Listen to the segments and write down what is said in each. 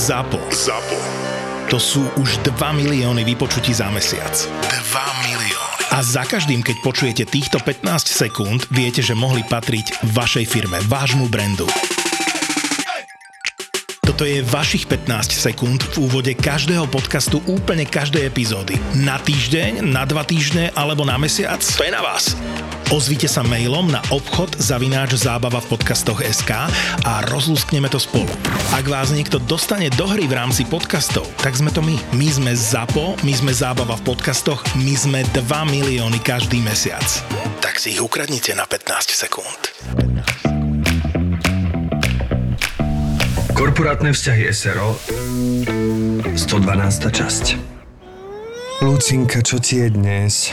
ZAPO. ZAPO. To sú už 2 milióny vypočutí za mesiac. 2 milióny. A za každým, keď počujete týchto 15 sekúnd, viete, že mohli patriť vašej firme, vášmu brandu. Toto je vašich 15 sekúnd v úvode každého podcastu úplne každej epizódy. Na týždeň, na dva týždne alebo na mesiac? To je na vás. Ozvite sa mailom na obchod zavináč zábava v podcastoch SK a rozlúskneme to spolu. Ak vás niekto dostane do hry v rámci podcastov, tak sme to my. My sme ZAPO, my sme zábava v podcastoch, my sme 2 milióny každý mesiac. Tak si ich ukradnite na 15 sekúnd. Korporátne vzťahy SRO 112. časť Lucinka, čo ti je dnes?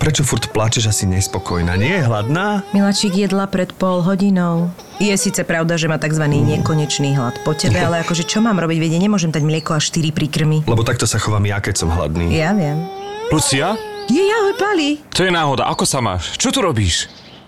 Prečo furt plačeš asi nespokojná? Nie je hladná? Milačík jedla pred pol hodinou. Je síce pravda, že má tzv. nekonečný hlad po tebe, ale akože čo mám robiť? Vedie, nemôžem dať mlieko a 4 príkrmy. Lebo takto sa chovám ja, keď som hladný. Ja viem. Lucia? Je, ahoj, Pali. To je náhoda, ako sa máš? Čo tu robíš?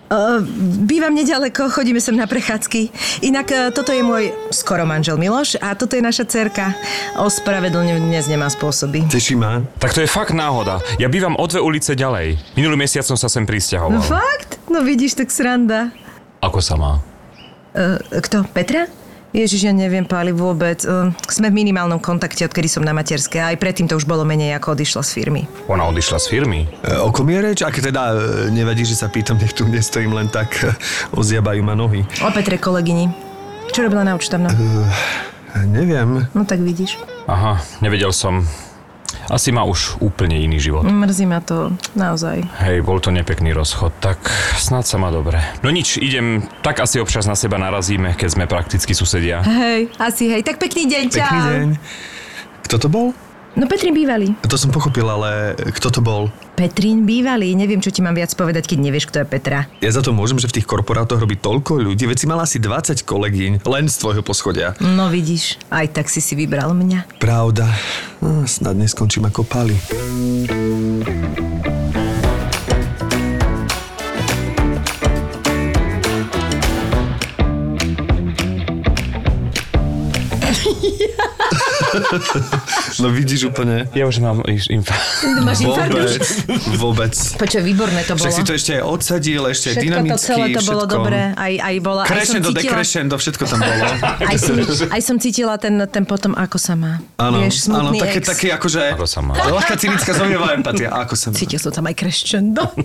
Uh, bývam nedaleko, chodíme sem na prechádzky. Inak uh, toto je môj skoro manžel Miloš a toto je naša cerka. Ospravedlňujem, dnes nemá spôsoby. Teší ma. Tak to je fakt náhoda. Ja bývam o dve ulice ďalej. Minulý mesiac som sa sem No pristahoval. fakt? No vidíš, tak sranda. Ako sa má? Uh, kto? Petra? Ježiš, ja neviem, Páli, vôbec. Uh, sme v minimálnom kontakte, odkedy som na materskej. Aj predtým to už bolo menej, ako odišla z firmy. Ona odišla z firmy. E, o kom je reč? Ak teda e, nevadí, že sa pýtam, nech tu nestojím len tak, e, ozjabajú ma nohy. O Petre kolegyni. Čo robila na účtovnom? E, neviem. No tak vidíš. Aha, nevedel som. Asi má už úplne iný život. Mrzí ma to, naozaj. Hej, bol to nepekný rozchod, tak snad sa má dobre. No nič, idem, tak asi občas na seba narazíme, keď sme prakticky susedia. Hej, asi hej. Tak pekný deň, čau. Pekný deň. Kto to bol? No Petrín bývalý. To som pochopil, ale kto to bol? Petrín bývalý. Neviem, čo ti mám viac povedať, keď nevieš, kto je Petra. Ja za to môžem, že v tých korporátoch robí toľko ľudí, veď si mala asi 20 kolegyň, len z tvojho poschodia. No vidíš, aj tak si si vybral mňa. Pravda. No, snad neskončím ako Pali. No vidíš úplne. Ja už mám iš- infa. Máš Vôbec, vôbec. Počo, výborné to Však bolo. si to ešte aj odsadil, ešte Všetko dynamicky, to celé to bolo všetko. dobré. Aj, aj bola, aj som Crescendo, cítila, decrescendo, všetko tam bolo. aj som, aj som cítila ten, ten potom, ako sa má. Áno, áno, také, také akože... Ako sa má. Ľahká cynická zaujímavá empatia. Ako sa má? Cítil som tam aj crescendo.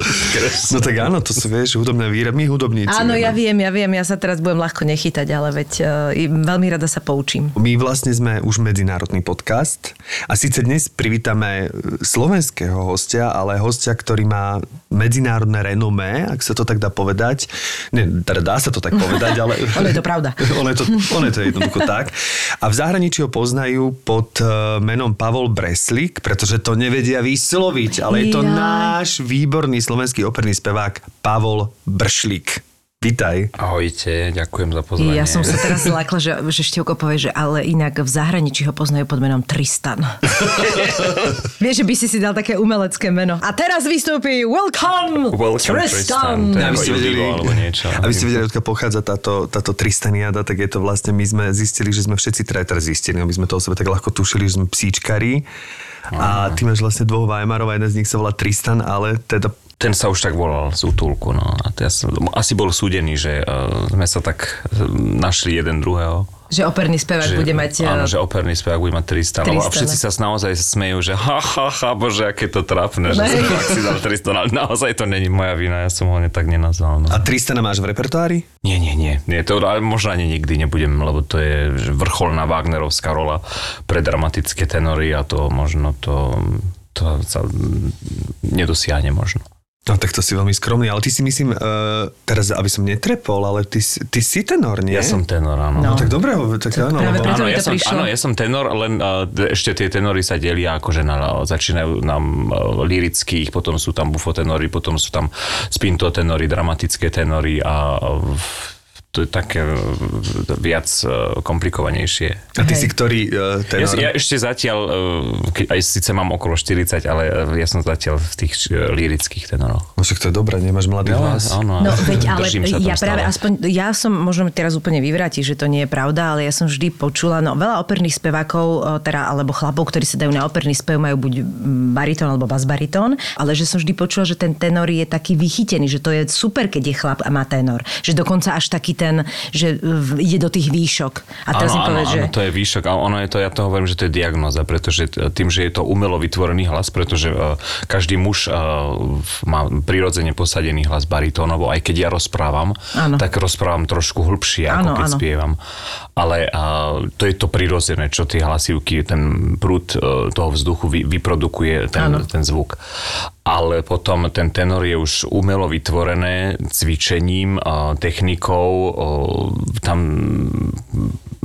No tak áno, to sú, vieš, hudobné výroby, my hudobníci. Áno, ja viem, ja viem, ja sa teraz budem ľahko nechytať, ale veď uh, veľmi rada sa poučím. My vlastne sme už medzinárodný podcast a síce dnes privítame slovenského hostia, ale hostia, ktorý má medzinárodné renomé, ak sa to tak dá povedať. Nie, teda dá sa to tak povedať, ale... Ono je to pravda. ono, je to, ono je to jednoducho tak. A v zahraničí ho poznajú pod eh, menom Pavol Breslík, pretože to nevedia vysloviť, ale je to náš výborný slovenský operný spevák Pavol Bršlík. Vítaj. Ahojte, ďakujem za pozvanie. Ja som sa teraz zlákla, že, že Števko povie, že ale inak v zahraničí ho poznajú pod menom Tristan. Vieš, že by si si dal také umelecké meno. A teraz vystúpi Welcome, Welcome, Tristan. To je Aby ste vedeli, alebo niečo. aby ste vedeli, odkiaľ pochádza táto, táto Tristaniada, tak je to vlastne, my sme zistili, že sme všetci traja teraz zistili, aby sme to o sebe tak ľahko tušili, že sme psíčkari. A ty máš vlastne dvoch Weimarov a jeden z nich sa volá Tristan, ale teda Ten sa už tak volal z útulku, no. A ja som, asi bol súdený, že uh, sme sa tak uh, našli jeden druhého. Že operný spevák bude mať... Áno, eh, že operný spevák bude mať 300. Lebo, a Tristana. všetci sa naozaj smejú, že ha, ha, ha, bože, aké to trapné, že Ne. som fakt si dal 300, ale naozaj to není moja vina, ja som ho tak nenazval. No. A Tristana máš v repertoári? Nie, nie, nie, nie, to ale možno ani nikdy nebudem, lebo to je že vrcholná Wagnerovská rola pre dramatické tenory a to možno to, to sa nedosiahne možno. No tak to si veľmi skromný, ale ty si myslím, uh, teraz aby som netrepol, ale ty, si- ty si tenor, nie? Ja som tenor, áno. No, tak dobre, tak áno. práve lebo- preto áno, ja to som, áno, ja som tenor, len uh, ešte tie tenory sa delia, akože na, začínajú nám uh, lirických, potom sú tam bufotenory, potom sú tam spintotenory, dramatické tenory a uh, to je také e, viac e, komplikovanejšie. A ty Hej. si ktorý Ja, tenor? ja ešte zatiaľ, e, aj síce mám okolo 40, ale e, ja som zatiaľ v tých e, lirických tenoroch. No však to je dobré, nemáš mladý hlas. áno, No veď ale ja práve stále. aspoň, ja som možno teraz úplne vyvráti, že to nie je pravda, ale ja som vždy počula, no veľa operných spevákov, teda, alebo chlapov, ktorí sa dajú na operný spev, majú buď baritón alebo basbaritón, ale že som vždy počula, že ten tenor je taký vychytený, že to je super, keď je chlap a má tenor. Že dokonca až taký ten, že ide do tých výšok. A teraz áno, mi áno, povedz, že... áno, to je výšok a ono je to, ja to hovorím, že to je diagnoza, pretože t- tým, že je to umelo vytvorený hlas, pretože uh, každý muž uh, má prirodzene posadený hlas baritónovo, aj keď ja rozprávam, Áno. tak rozprávam trošku hlbšie, ako Áno, keď áno. spievam. Ale uh, to je to prirodzené, čo tie hlasivky, ten prúd uh, toho vzduchu vy, vyprodukuje ten, Áno. ten zvuk. Ale potom ten tenor je už umelo vytvorené cvičením, technikou, tam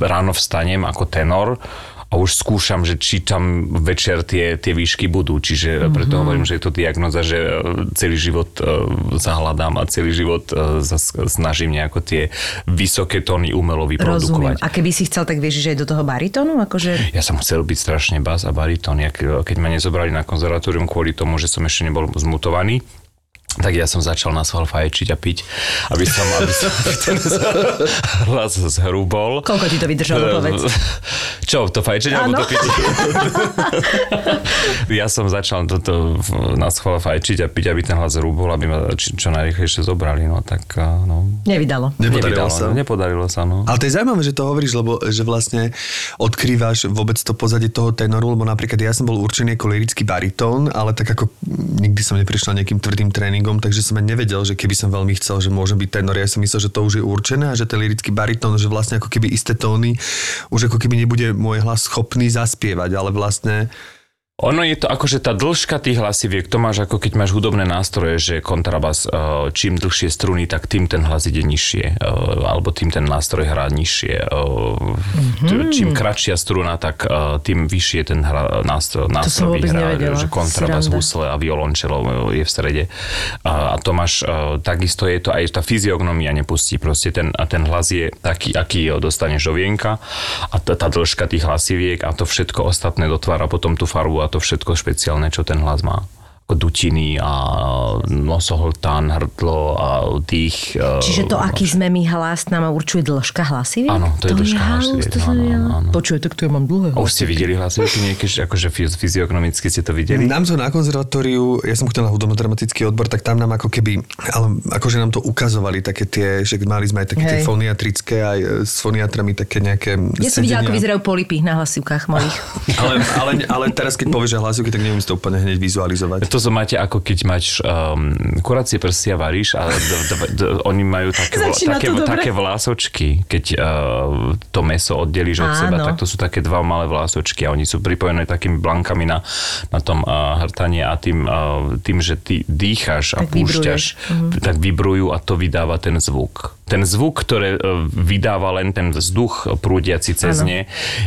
ráno vstanem ako tenor a už skúšam, že či tam večer tie, tie výšky budú. Čiže mm-hmm. preto hovorím, že je to diagnoza, že e, celý život uh, zahľadám a celý život uh, sa snažím nejako tie vysoké tóny umelo Rozumiem. vyprodukovať. A keby si chcel, tak vieš, že aj do toho baritónu? Akože... Ja som chcel byť strašne bas a baritón. Keď ma nezobrali na konzervatórium kvôli tomu, že som ešte nebol zmutovaný, tak ja som začal na schvál fajčiť a piť, aby som, aby som aby ten hlas zhrubol. Koľko ti to vydržalo, povedz? Čo, to fajčenie alebo to piť? ja som začal toto na schvál fajčiť a piť, aby ten hlas zhrubol, aby ma či- čo najrychlejšie zobrali. No tak, a, no. Nevidalo. Nepodarilo Nevydalo, sa. Nepodarilo sa, no. Ale to je zaujímavé, že to hovoríš, lebo že vlastne odkrývaš vôbec to pozadie toho tenoru, lebo napríklad ja som bol určený ako lirický baritón, ale tak ako nikdy som neprišiel nejakým tvrdým tréningom, takže som aj nevedel, že keby som veľmi chcel, že môžem byť tenor. Ja som myslel, že to už je určené a že ten lirický baritón, že vlastne ako keby isté tóny, už ako keby nebude môj hlas schopný zaspievať, ale vlastne Ono je to akože tá dĺžka tých hlasiviek, to máš ako keď máš hudobné nástroje, že kontrabas, eh, čím dlhšie struny, tak tým ten hlas ide nižšie, eh, alebo tým ten nástroj hrá nižšie. Mhm. Mm-hmm. Čím kratšia struna, tak tým vyššie ten hra, nástroj, nástroj vyhrá, že kontrabas, Sranda. husle a violončelo je v strede. A, to máš, takisto je to aj tá fyziognomia nepustí, proste ten, ten hlas je taký, aký ho dostaneš do vienka a tá, tá dĺžka tých hlasiviek a to všetko ostatné dotvára potom tú farbu a to všetko špeciálne, čo ten hlas má ako dutiny a nosohltán, hrdlo a dých. eh, Čiže to, aký sme my hlas, nám určuje dĺžka hlasiviek? Áno, to je dĺžka hlasiviek, to som áno, vedela. áno, áno. Počuj, tak to ja mám dlhé A už ste videli hlasivky že akože fyz- fyziognomicky ste to videli? Nám to na konzervatóriu, ja som chodil na hudobno-dramatický odbor, tak tam nám ako keby, ale akože nám to ukazovali také tie, že mali sme aj také tie Hej. foniatrické, aj e, s foniatrami také nejaké Ja som videla, ako sedenia. vyzerajú polipy na hlasivkách mojich. ale, ale, ale teraz, keď povieš, že hlasivky, tak neviem si to úplne hneď vizualizovať. To so máte ako keď máš um, kuracie prstia varíš a d, d, d, oni majú také, Začína také, to také vlásočky. Keď uh, to meso oddelíš od Áno. seba, tak to sú také dva malé vlásočky a oni sú pripojené takými blankami na, na tom uh, hrtanie a tým, uh, tým, že ty dýcháš a Tak púšťaš, tak vibrujú a to vydáva ten zvuk. Ten zvuk, ktoré uh, vydáva len ten vzduch prúdiaci cez Áno. ne,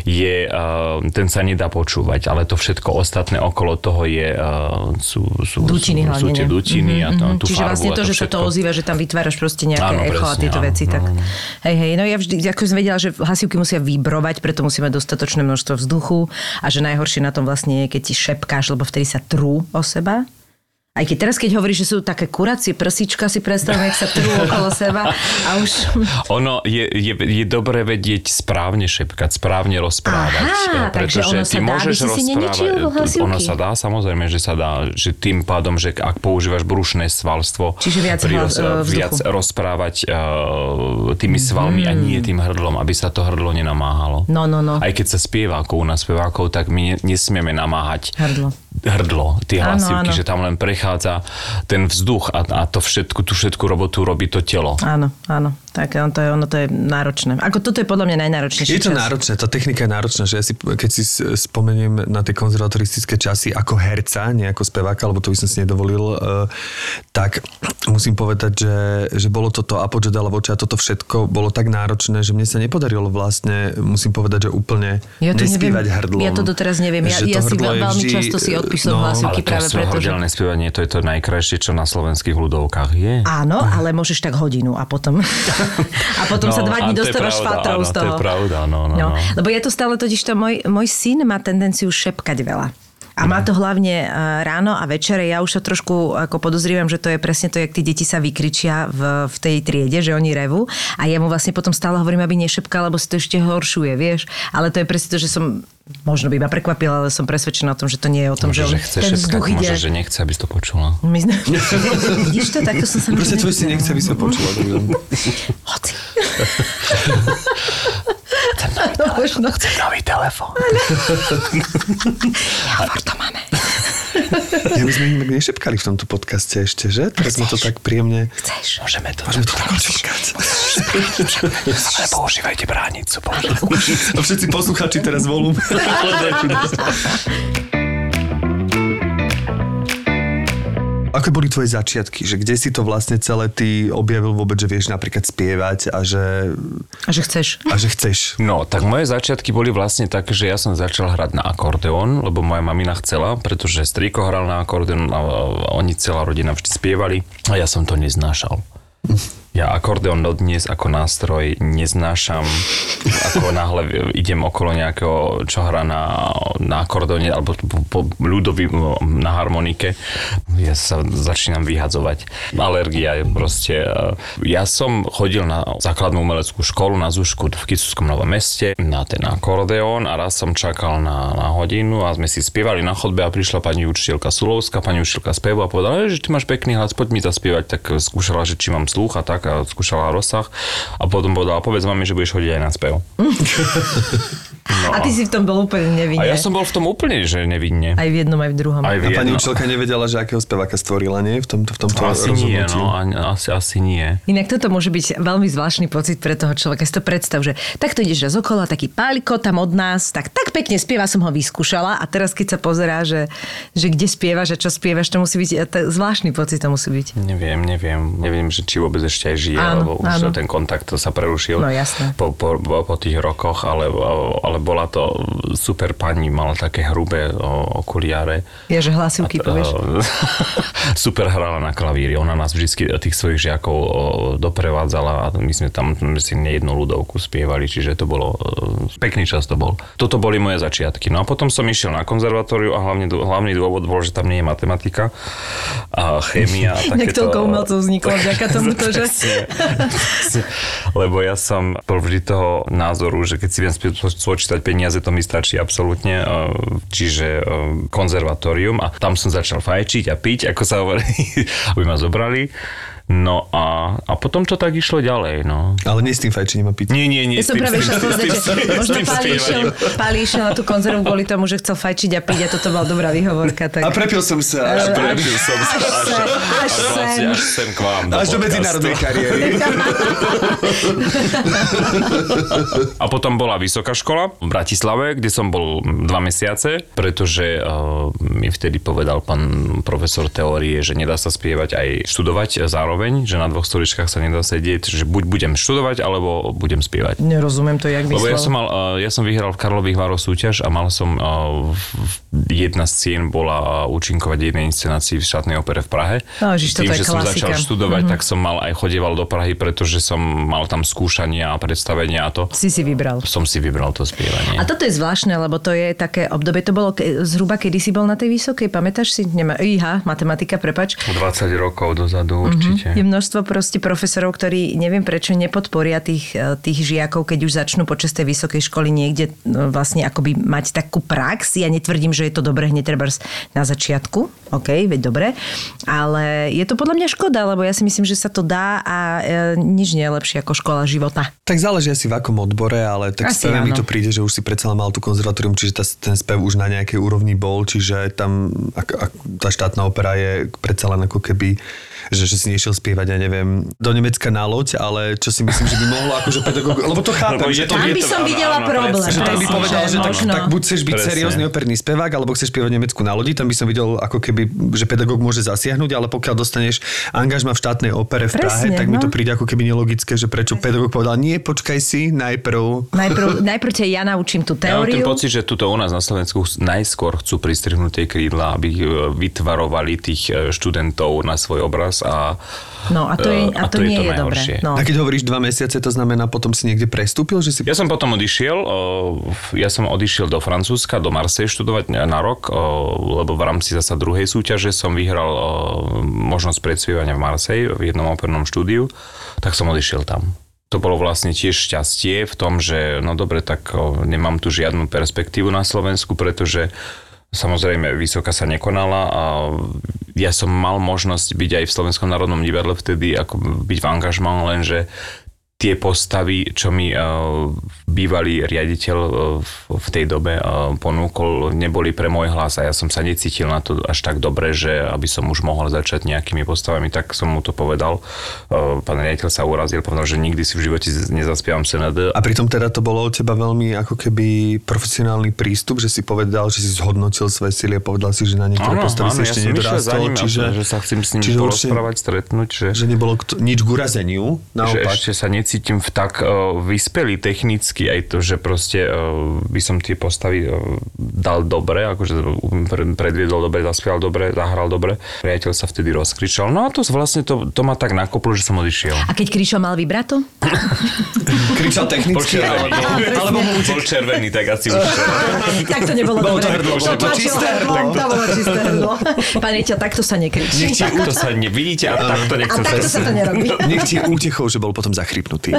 je, uh, ten sa nedá počúvať, ale to všetko ostatné okolo toho je, uh, sú, sú, Dutiny sú, sú tie nie? dutiny a to, tú Čiže farbu vlastne a to, že sa to ozýva, že tam vytváraš proste nejaké Áno, echo a presne, tieto áno, veci. Tak, áno. hej, hej, no ja vždy, ako som vedela, že hlasivky musia vybrovať, preto musí mať dostatočné množstvo vzduchu a že najhoršie na tom vlastne je, keď ti šepkáš, lebo vtedy sa trú o seba. Aj keď teraz, keď hovoríš, že sú také kuracie prsíčka, si predstavujem, jak sa trú okolo seba a už... Ono je, je, je dobré vedieť správne šepkať, správne rozprávať. Aha, eh, takže ono sa dá, aby si si neničil hlasivky. Ono sa dá, samozrejme, že sa dá. Že tým pádom, že ak používaš brušné svalstvo, Čiže viac pri vzduchu. viac rozprávať uh, tými svalmi a nie tým hrdlom, aby sa to hrdlo nenamáhalo. No, no, no. Aj keď sa spieva ako u nás spevákov, tak my ne, nesmieme namáhať Hrdlo. Hrdlo, tie Áno, hlasivky, áno. že tam len prechádza ten vzduch a, a to všetku, tú všetku robotu robí to telo. Áno, áno. Tak on to je, ono to je náročné. Ako toto je podľa mňa najnáročnejšie. Je to čas. náročné, tá technika je náročná, že ja si, keď si spomeniem na tie konzervatoristické časy ako herca, nie ako speváka, lebo to by som si nedovolil, uh, tak musím povedať, že, že bolo toto Apogee dala voči a toto všetko bolo tak náročné, že mne sa nepodarilo vlastne, musím povedať, že úplne Ja to nespívať neviem. hrdlom. Ja to doteraz neviem. Ja- ja si veľmi vždy, často si odpisujem no, hlasivky. Práve preto, že- spievanie, to je to najkrajšie, čo na slovenských ľudovkách je. Áno, ale môžeš tak hodinu a potom... A potom No, sa dva dní to dostávaš pravda, fatrov áno, z to toho. je pravda, no, no, no. Lebo je to stále totiž to, môj, môj syn má tendenciu šepkať veľa. A má to hlavne eh, ráno a večere. Ja už to trošku ako podozrievam, že to je presne to, jak tí deti sa vykričia v, v tej triede, že oni revú. A ja mu vlastne potom stále hovorím, aby nešepkal, lebo si to ešte horšuje, vieš. Ale to je presne to, že som, možno by ma prekvapila, ale som presvedčená o tom, že to nie je o tom, Môže, že, že chce ten šepkať, vzduch ide. môže, že nechce, aby si to počula. My sme... Vidíš to, takto som sa Proste to tvoj si nechce, aby sa počula. Hoci. No, Možno. Nový telefón. Hovor to máme. Ja by sme im nešepkali v tomto podcaste ešte, že? Teraz sme to tak príjemne... Chceš? Môžeme to. Môžeme to tak odšepkať. Ale používajte bránicu. A všetci posluchači teraz volú. Aké boli tvoje začiatky? Že kde si to vlastne celé ty objavil vôbec, že vieš napríklad spievať a že, A že chceš? a že chceš? No, tak moje začiatky boli vlastne také, že ja som začal hrať na akordeón, lebo moja mamina chcela, pretože strýko hral na akordeón a a oni celá rodina vždy spievali a ja som to neznášal. Ja akordeón dodnes ako nástroj neznášam, ako náhle idem okolo nejakého, čo hrá na, na akordeóne alebo po, po ľudovi na harmonike, ja sa začínam vyhadzovať. Alergia je proste... eh, Ja som chodil na základnú umeleckú školu na Zušku v Kicuskom Novom meste na ten akordeón a raz som čakal na, na hodinu a sme si spievali na chodbe a prišla pani učiteľka Sulovská, pani učiteľka spevu a povedala, že ty máš pekný hlas, poď mi zaspievať, tak skúšala, že či mám sluch a tak a skúšala rozsah a potom povedala, povedz mami, že budeš chodiť aj na spev. No, A ty si v tom bol úplne nevinne. a ja som bol v tom úplne, že nevinne. Aj v jednom, aj v druhom. Aj A v pani jednom. učiteľka nevedela, že akého speváka stvorila, nie? V tomto, v tomto Asi nie, no, asi, asi nie. Inak toto môže byť veľmi zvláštny pocit pre toho človeka. Si to predstav, že takto ideš raz okolo, taký páliko tam od nás, tak tak pekne spieva, som ho vyskúšala a teraz keď sa pozerá, že, že kde spievaš a čo spievaš, to musí byť, to, zvláštny pocit to musí byť. Neviem, neviem. Neviem, že či vôbec ešte aj žije, Áno, lebo už áno. ten kontakt sa prerušil No, jasné. Po, po, po tých rokoch, ale, ale bola to super pani, mala také hrubé okuliare. Je, že hlasivky, povieš. super hrala na klavíri. Ona nás vždy tých svojich žiakov doprevádzala a my sme tam si nejednu ľudovku spievali, čiže to bolo e, pekný čas to bol. Toto boli moje začiatky. No a potom som išiel na konzervatóriu a hlavne, hlavný dôvod bol, že tam nie je matematika a chémia a takéto. umelcov vzniklo vďaka tomuto, že? Presne. Lebo ja som bol vždy toho názoru, že keď si viem spočítať peniaze, to mi stačí absolútne. e, Čiže e, konzervatórium a tam som začal fajčiť a piť, ako sa hovorí, aby ma zobrali. No a, a potom to tak išlo ďalej, no. Ale nie s tým fajčením a piť. Nie, nie, nie. Ja som práve išla povedať, že možno Pali išiel, na tú konzervu kvôli tomu, že chcel fajčiť a piť a toto bola dobrá výhovorka. Tak... A prepil som sa. Až, Až- prepil som sa. až sem, až sem. Až sem k vám do Až do medzinárodnej kariéry. A potom bola vysoká škola v Bratislave, kde som bol dva mesiace, pretože uh, mi vtedy povedal pán profesor teórie, že nedá sa spievať aj študovať zároveň, že na dvoch stoličkách sa nedá sedieť, že buď budem študovať, alebo budem spievať. Nerozumiem to, jak Lebo ja som, myslel. mal, uh, ja som vyhral v Karlových Vároch súťaž a mal som, v- jedna z cien bola uh, účinkovať jednej inscenácii v štátnej opere v Prahe. No, Ježiš, Tým, že som klasika. začal študovať, mm-hmm. tak som mal aj chodieval do Prahy, pretože som mal tam skúšania a predstavenia a to Si si vybral. som si vybral to spievanie. A toto je zvláštne, lebo to je také obdobie, to bolo ke, zhruba kedy si bol na tej vysokej, pamätáš si? Nemá, iha, matematika, prepač. 20 rokov dozadu určite. Je množstvo proste profesorov, ktorí neviem prečo nepodporia tých, e, tých žiakov, keď už začnú počas tej vysokej školy niekde no, vlastne akoby mať takú prax. Ja netvrdím, že je to dobré hneď treba na začiatku, OK, veď dobre, ale je to podľa mňa škoda, lebo ja si myslím, že sa to dá a e, nič nie je lepšie ako škola života. Tak záleží asi v akom odbore, ale tak Asi spev mi to príde, že už si predsa mal tú konzervatórium, čiže tá, ten spev už na nejakej úrovni bol, čiže tam ak, ak, tá štátna opera je predsa len ako keby že, že si nešiel spievať, ja neviem, do Nemecka na loď, ale čo si myslím, že by mohlo akože pedagóg, lebo to chápem, Lebo že to to- Tam by, to- som áno, videla áno, problém. presne. že tam by povedal, že tak, možno. tak buď chceš byť Presne. seriózny operný spevák, alebo chceš spievať v Nemecku na lodi, tam by som videl ako keby, že pedagóg môže zasiahnuť, ale pokiaľ dostaneš angažma v štátnej opere v Prahe, Presne, tak mi to no. príde ako keby nelogické, že prečo pedagóg povedal, nie, počkaj si, najprv Najprv, najprv ťa ja naučím tú Ja mám ten teóriu. pocit, že tuto u nás na Slovensku najskôr chcú pristrihnúť tie krídla, aby e, vytvarovali tých e, študentov na svoj obraz a No a to, je, a to, nie je, je dobré. No. A keď hovoríš dva mesiace, to znamená potom si niekde prestúpil? Že si... Ja som potom odišiel, ja som odišiel do Francúzska, do Marseille študovať na rok, lebo v rámci zasa druhej súťaže som vyhral možnosť predspievania v Marseille v jednom opernom štúdiu, tak som odišiel tam to bolo vlastne tiež šťastie v tom, že no dobre, tak nemám tu žiadnu perspektívu na Slovensku, pretože Samozrejme, vysoká sa nekonala a ja som mal možnosť byť aj v Slovenskom národnom divadle vtedy, ako byť v angažmán, lenže tie postavy, čo mi uh, bývalý riaditeľ uh, v tej dobe uh, ponúkol, neboli pre môj hlas a ja som sa necítil na to až tak dobre, že aby som už mohol začať nejakými postavami, tak som mu to povedal. Pán riaditeľ sa urazil, povedal, že nikdy si v živote nezaspievam SND. A pritom teda to bolo od teba veľmi ako keby profesionálny prístup, že si povedal, že si zhodnotil svoje sily a povedal si, že na niektoré postavy si ešte ja nedorastol. Čiže, že sa chcem s ním porozprávať, stretnúť. Že, že nebolo nič k urazeniu, naopak. Že ešte sa necítil cítim v tak uh, vyspelý technicky aj to, že proste uh, by som tie postavy uh, dal dobre, akože predviedol dobre, zaspieval dobre, zahral dobre. Priateľ sa vtedy rozkričal. No a to vlastne to, to ma tak nakoplo, že som odišiel. A keď kričal mal vibrato? kričal technicky? Alebo, alebo mu bol červený, tak asi už Tak to nebolo bolo dobre. To hrdlo, to, to čisté hrdlo. To bolo čisté hrdlo. Pán Rieťa, takto sa nekričí. Nech ti, to sa nevidíte a takto nechcem a takto sa to nerobí. Nech ti útechou, že bol potom zachrypnutý minúty.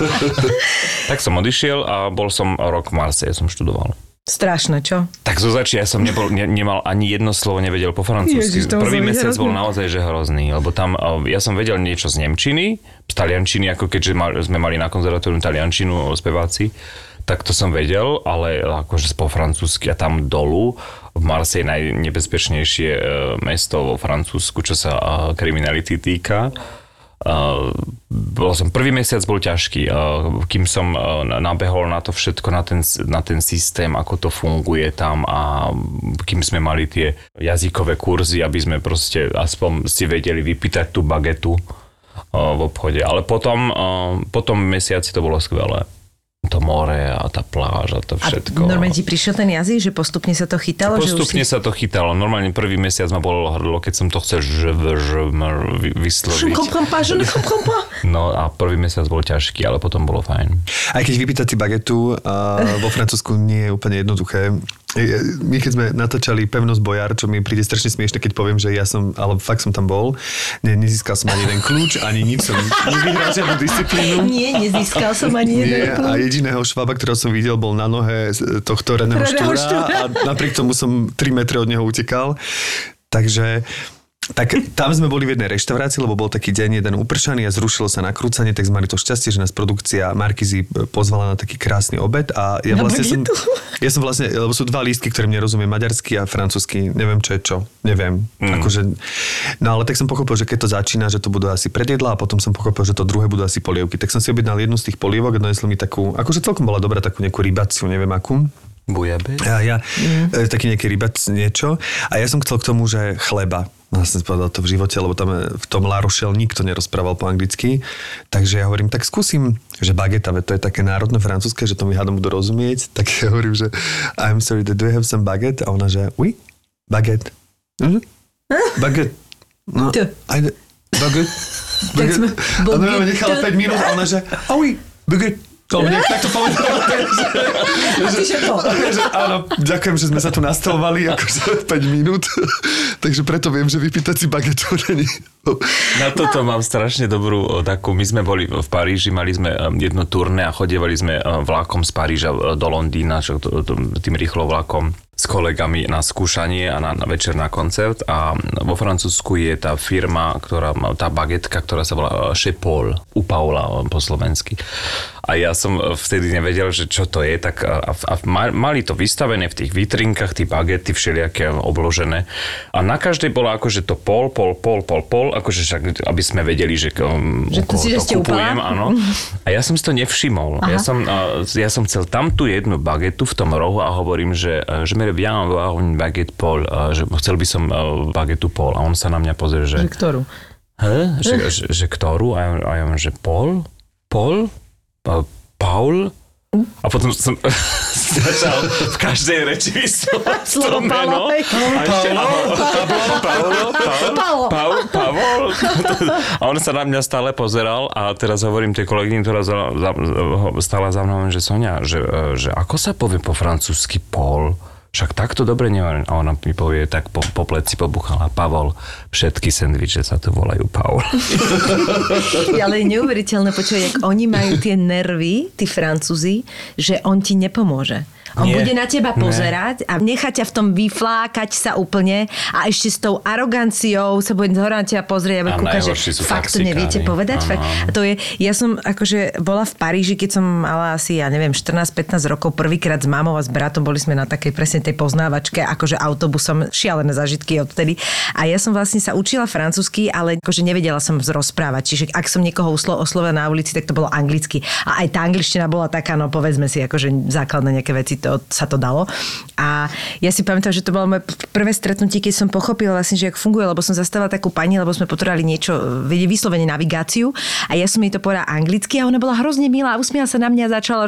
tak som odišiel a bol som rok v Marseille, som študoval. Strašné, čo? Tak zo zači ja som nebol, ne, nemal ani jedno slovo, nevedel po francúzsky. Prvý mesiac bol naozaj že hrozný, lebo tam ja som vedel niečo z Nemčiny, z Taliančiny, ako keďže mal, sme mali na konzervatórium Taliančinu speváci, tak to som vedel, ale akože po francúzsky a tam dolu v Marseille najnebezpečnejšie e, mesto vo Francúzsku, čo sa kriminality týka bol som, prvý mesiac bol ťažký, uh, kým som uh, nabehol na to všetko, na ten, na ten systém, ako to funguje tam a kým sme mali tie jazykové kurzy, aby sme proste aspoň si vedeli vypýtať tú bagetu v obchode. Ale potom, potom mesiaci to bolo skvelé to more a tá pláž a to všetko. A normálne ti prišiel ten jazyk, že postupne sa to chytalo? Postupne že si... sa to chytalo. Normálne prvý mesiac ma bolo hrdlo, keď som to chcel ž, ž, vysloviť. No a prvý mesiac bol ťažký, ale potom bolo fajn. Aj keď vypýtať si bagetu a vo Francúzsku nie je úplne jednoduché. My keď sme natáčali Pevnosť Bojar, čo mi príde strašne smiešne, keď poviem, že ja som, ale fakt som tam bol, ne, nezískal som ani jeden kľúč, ani nič som nevyhral žiadnu disciplínu. Nie, nezískal som ani jeden kľúč. A jediného švába, ktorého som videl, bol na nohe tohto Reného Štúra, Štúra a napriek tomu som 3 metre od neho utekal. Takže tak tam sme boli v jednej reštaurácii, lebo bol taký deň jeden upršaný a zrušilo sa nakrúcanie, tak sme mali to šťastie, že nás produkcia Markizy pozvala na taký krásny obed a ja vlastne som, ja som vlastne, lebo sú dva lístky, ktorým nerozumiem, maďarsky a francúzsky, neviem čo je čo, neviem. Mm. Akože, no ale tak som pochopil, že keď to začína, že to budú asi predjedla a potom som pochopil, že to druhé budú asi polievky. Tak som si objednal jednu z tých polievok a donesli mi takú, akože celkom bola dobrá takú nejakú rybaciu, neviem akú. Bujabe? Ja, ja mm. taký nejaký rybac niečo. A ja som chcel k tomu, že chleba. Vlastne povedal to v živote, lebo tam v tom La Rochelle nikto nerozprával po anglicky. Takže ja hovorím, tak skúsim, že bageta, to je také národné francúzske, že to mi hádam budú rozumieť. Tak ja hovorím, že I'm sorry, do you have some baguette? A ona, že oui, baguette. Mhm. Baguette. No, I, baguette. Baguette. A ona nechala 5 minút a ona, že oh oui, baguette. To mne takto povedal. že, že, že, áno, ďakujem, že sme sa tu nastavovali akože 5 minút. Takže preto viem, že vypýtať si bagetu není. Na toto mám strašne dobrú takú. My sme boli v Paríži, mali sme jedno turné a chodievali sme vlakom z Paríža do Londýna, tým rýchlo vlakom s kolegami na skúšanie a na, na večer na koncert a vo Francúzsku je tá firma, ktorá, tá bagetka, ktorá sa volá Chez Paul, u Paula po slovensky. A ja som vtedy nevedel, že čo to je, tak a, a mali to vystavené v tých vitrinkách, tie bagety všelijaké obložené. A na každej bolo akože to pol, pol, pol, pol, pol, akože však, aby sme vedeli, že, um, že to, si, to kupujem, áno. A ja som si to nevšimol. Ja som, ja som chcel tam tú jednu bagetu v tom rohu a hovorím, že, že mi bien avoir une baguette Paul, že chcel by som bagetu Paul. A on sa na mňa pozrie, že... Že ktorú? He? Že, že, že ktorú? A ja, a ja že Paul? Paul? Paul? A potom som začal v každej reči vyslovať to meno. Pavol. A on sa na mňa stále pozeral a teraz hovorím tej kolegyni, ktorá za, za, stála za mnou, že Sonia, že, že ako sa povie po francúzsky Paul? Však takto dobre nehovorím. A ona mi povie, tak po, po pleci pobuchala Pavol. Všetky sendviče sa tu volajú Paul. Ale neuveriteľné počuť, jak oni majú tie nervy, tí francúzi, že on ti nepomôže. On Nie. bude na teba Nie. pozerať a nechá ťa v tom vyflákať sa úplne a ešte s tou aroganciou sa bude zhora na teba pozrieť a bude kúkať, že fakt to neviete povedať. Fakt. A to je, ja som akože bola v Paríži, keď som mala asi, ja neviem, 14-15 rokov, prvýkrát s mamou a s bratom boli sme na takej presne tej poznávačke, akože autobusom, šialené zážitky odtedy. A ja som vlastne sa učila francúzsky, ale akože nevedela som rozprávať. Čiže ak som niekoho uslo- oslovila na ulici, tak to bolo anglicky. A aj tá angličtina bola taká, no povedzme si, akože základné nejaké veci, to sa to dalo. A ja si pamätám, že to bolo moje prvé stretnutie, keď som pochopila vlastne, že jak funguje, lebo som zastavila takú pani, lebo sme potrebovali niečo, vedieť vyslovene navigáciu a ja som jej to povedala anglicky a ona bola hrozne milá a usmiala sa na mňa a začala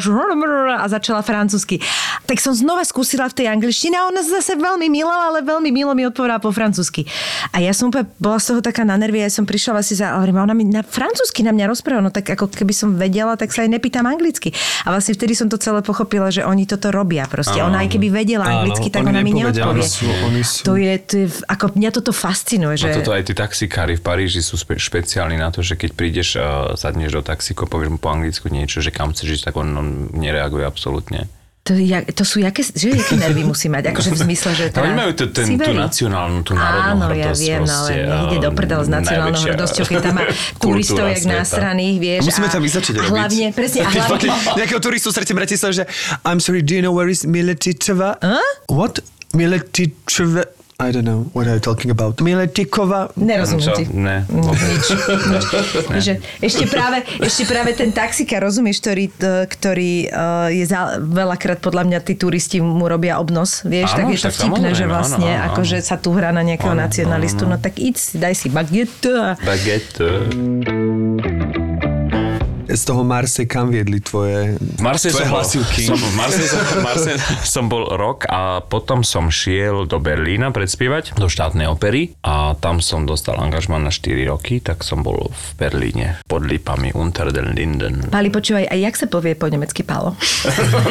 a začala francúzsky. Tak som znova skúsila v tej angličtine a ona zase veľmi milá, ale veľmi milo mi odpovedala po francúzsky. A ja som úplne bola z toho taká na nervy, ja som prišla vlastne za, hovorím, ona mi na francúzsky na mňa rozpráva, no tak ako keby som vedela, tak sa aj nepýtam anglicky. A vlastne vtedy som to celé pochopila, že oni toto robia proste. Ona aj keby vedela Áno, anglicky, tak ona mi neodpovie. sú- sú- To je, to je, ako mňa toto fascinuje, že... A toto aj tí taxikári v Paríži sú špe- špeciálni na to, že keď prídeš a sadneš do taxíku, povieš mu po anglicku niečo, že kam chceš ísť, tak on, on nereaguje absolútne. To, jak- to sú jaké, že jaké nervy musí mať? Akože v zmysle, že teda oni majú ten, tú nacionálnu, tú národnú Áno, ja hrdosť. viem, no, ale proste, nejde a do prdele s nacionálnou hrdosťou, keď tam má turistov jak násraných, vieš. Musíme a, tam ísť začať a robiť. hlavne, presne, a hlavne, nejakého turistu stretím Bratislave, že I'm sorry, do you know where is Miletičova? What? Miletičova? I don't know what are you talking about. Miletikova? Nerozumiem ti. Ne, Mm. Nič, nič. Že ešte, práve, ešte práve ten taxika, rozumieš, ktorý, t- ktorý uh, je za, veľakrát podľa mňa tí turisti mu robia obnos, vieš, Áno, tak je to vtipné, že vlastne áno, áno, akože sa tu hrá na nejakého Áno, nacionalistu, áno, no tak íď si, daj si baguette. Baguette. Z toho Marse kam viedli tvoje, V tvoje som, bol, hlasivky? som, v Marseille som, v Marseille som bol rok a potom som šiel do Berlína predspievať, do štátnej opery a tam som dostal angažman na 4 roky, tak som bol v Berlíne pod lipami Unter den Linden. Pali, počúvaj, a jak sa povie po nemecky Pálo?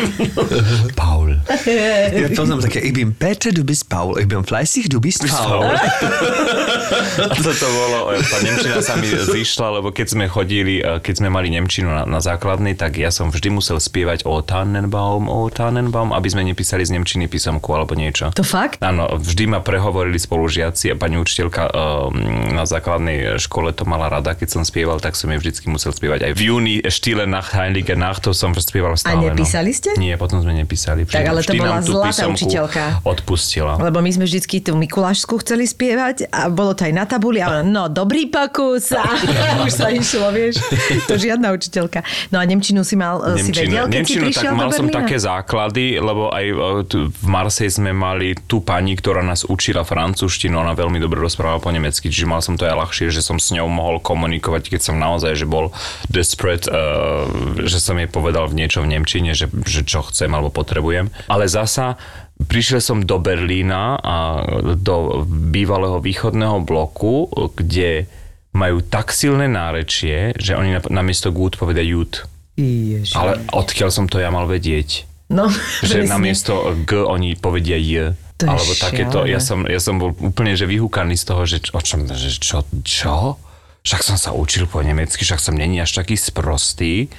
Paul. Ja poznám také, ich bin Peter, du bist Paul, ich bin fleißig, du bist Paul. A toto bolo, tá Nemčina sa mi zišla, lebo keď sme chodili, eh, keď sme mali Nemčinu na, na základnej, tak ja som vždy musel spievať o Tannenbaum, o Tannenbaum, aby sme nepísali z Nemčiny písomku alebo niečo. To fakt? Áno, vždy ma prehovorili spolužiaci a pani učiteľka um, na základnej škole to mala rada, keď som spieval, tak som jej vždycky musel spievať. Aj v júni Štile nach Heilige Nacht, to som spieval stále. nepísali no. ste? Nie, potom sme nepísali. Tak, ale to bola zlatá učiteľka. Odpustila. Lebo my sme vždycky tú Mikulášsku chceli spievať a bolo to aj na tabuli a ona, no dobrý pokus a už sa išlo, vieš. To žiadna učiteľka. No a Nemčinu si mal, eh, si vedel, keď Nemčinu, si tak mal som také základy, lebo aj e, tu v Marseille sme mali tú pani, ktorá nás učila francúzštinu, ona veľmi dobre rozprávala po nemecky, čiže mal som to aj ľahšie, že som s ňou mohol komunikovať, keď som naozaj, že bol desperate, uh, že som jej povedal v niečo v Nemčine, že, že čo chcem alebo potrebujem. Ale zasa Prišiel som do Berlína a do bývalého východného bloku, kde majú tak silné nárečie, že oni na- namiesto good povedia. Ježiš. Ale odkiaľ som to ja mal vedieť? No, Že presne. namiesto G oni povedia J. To alebo takéto. Ja som, ja som bol úplne že vyhúkaný z toho, že, o čom, že čo, čo? Však som sa učil po nemecky, však som není až taký sprostý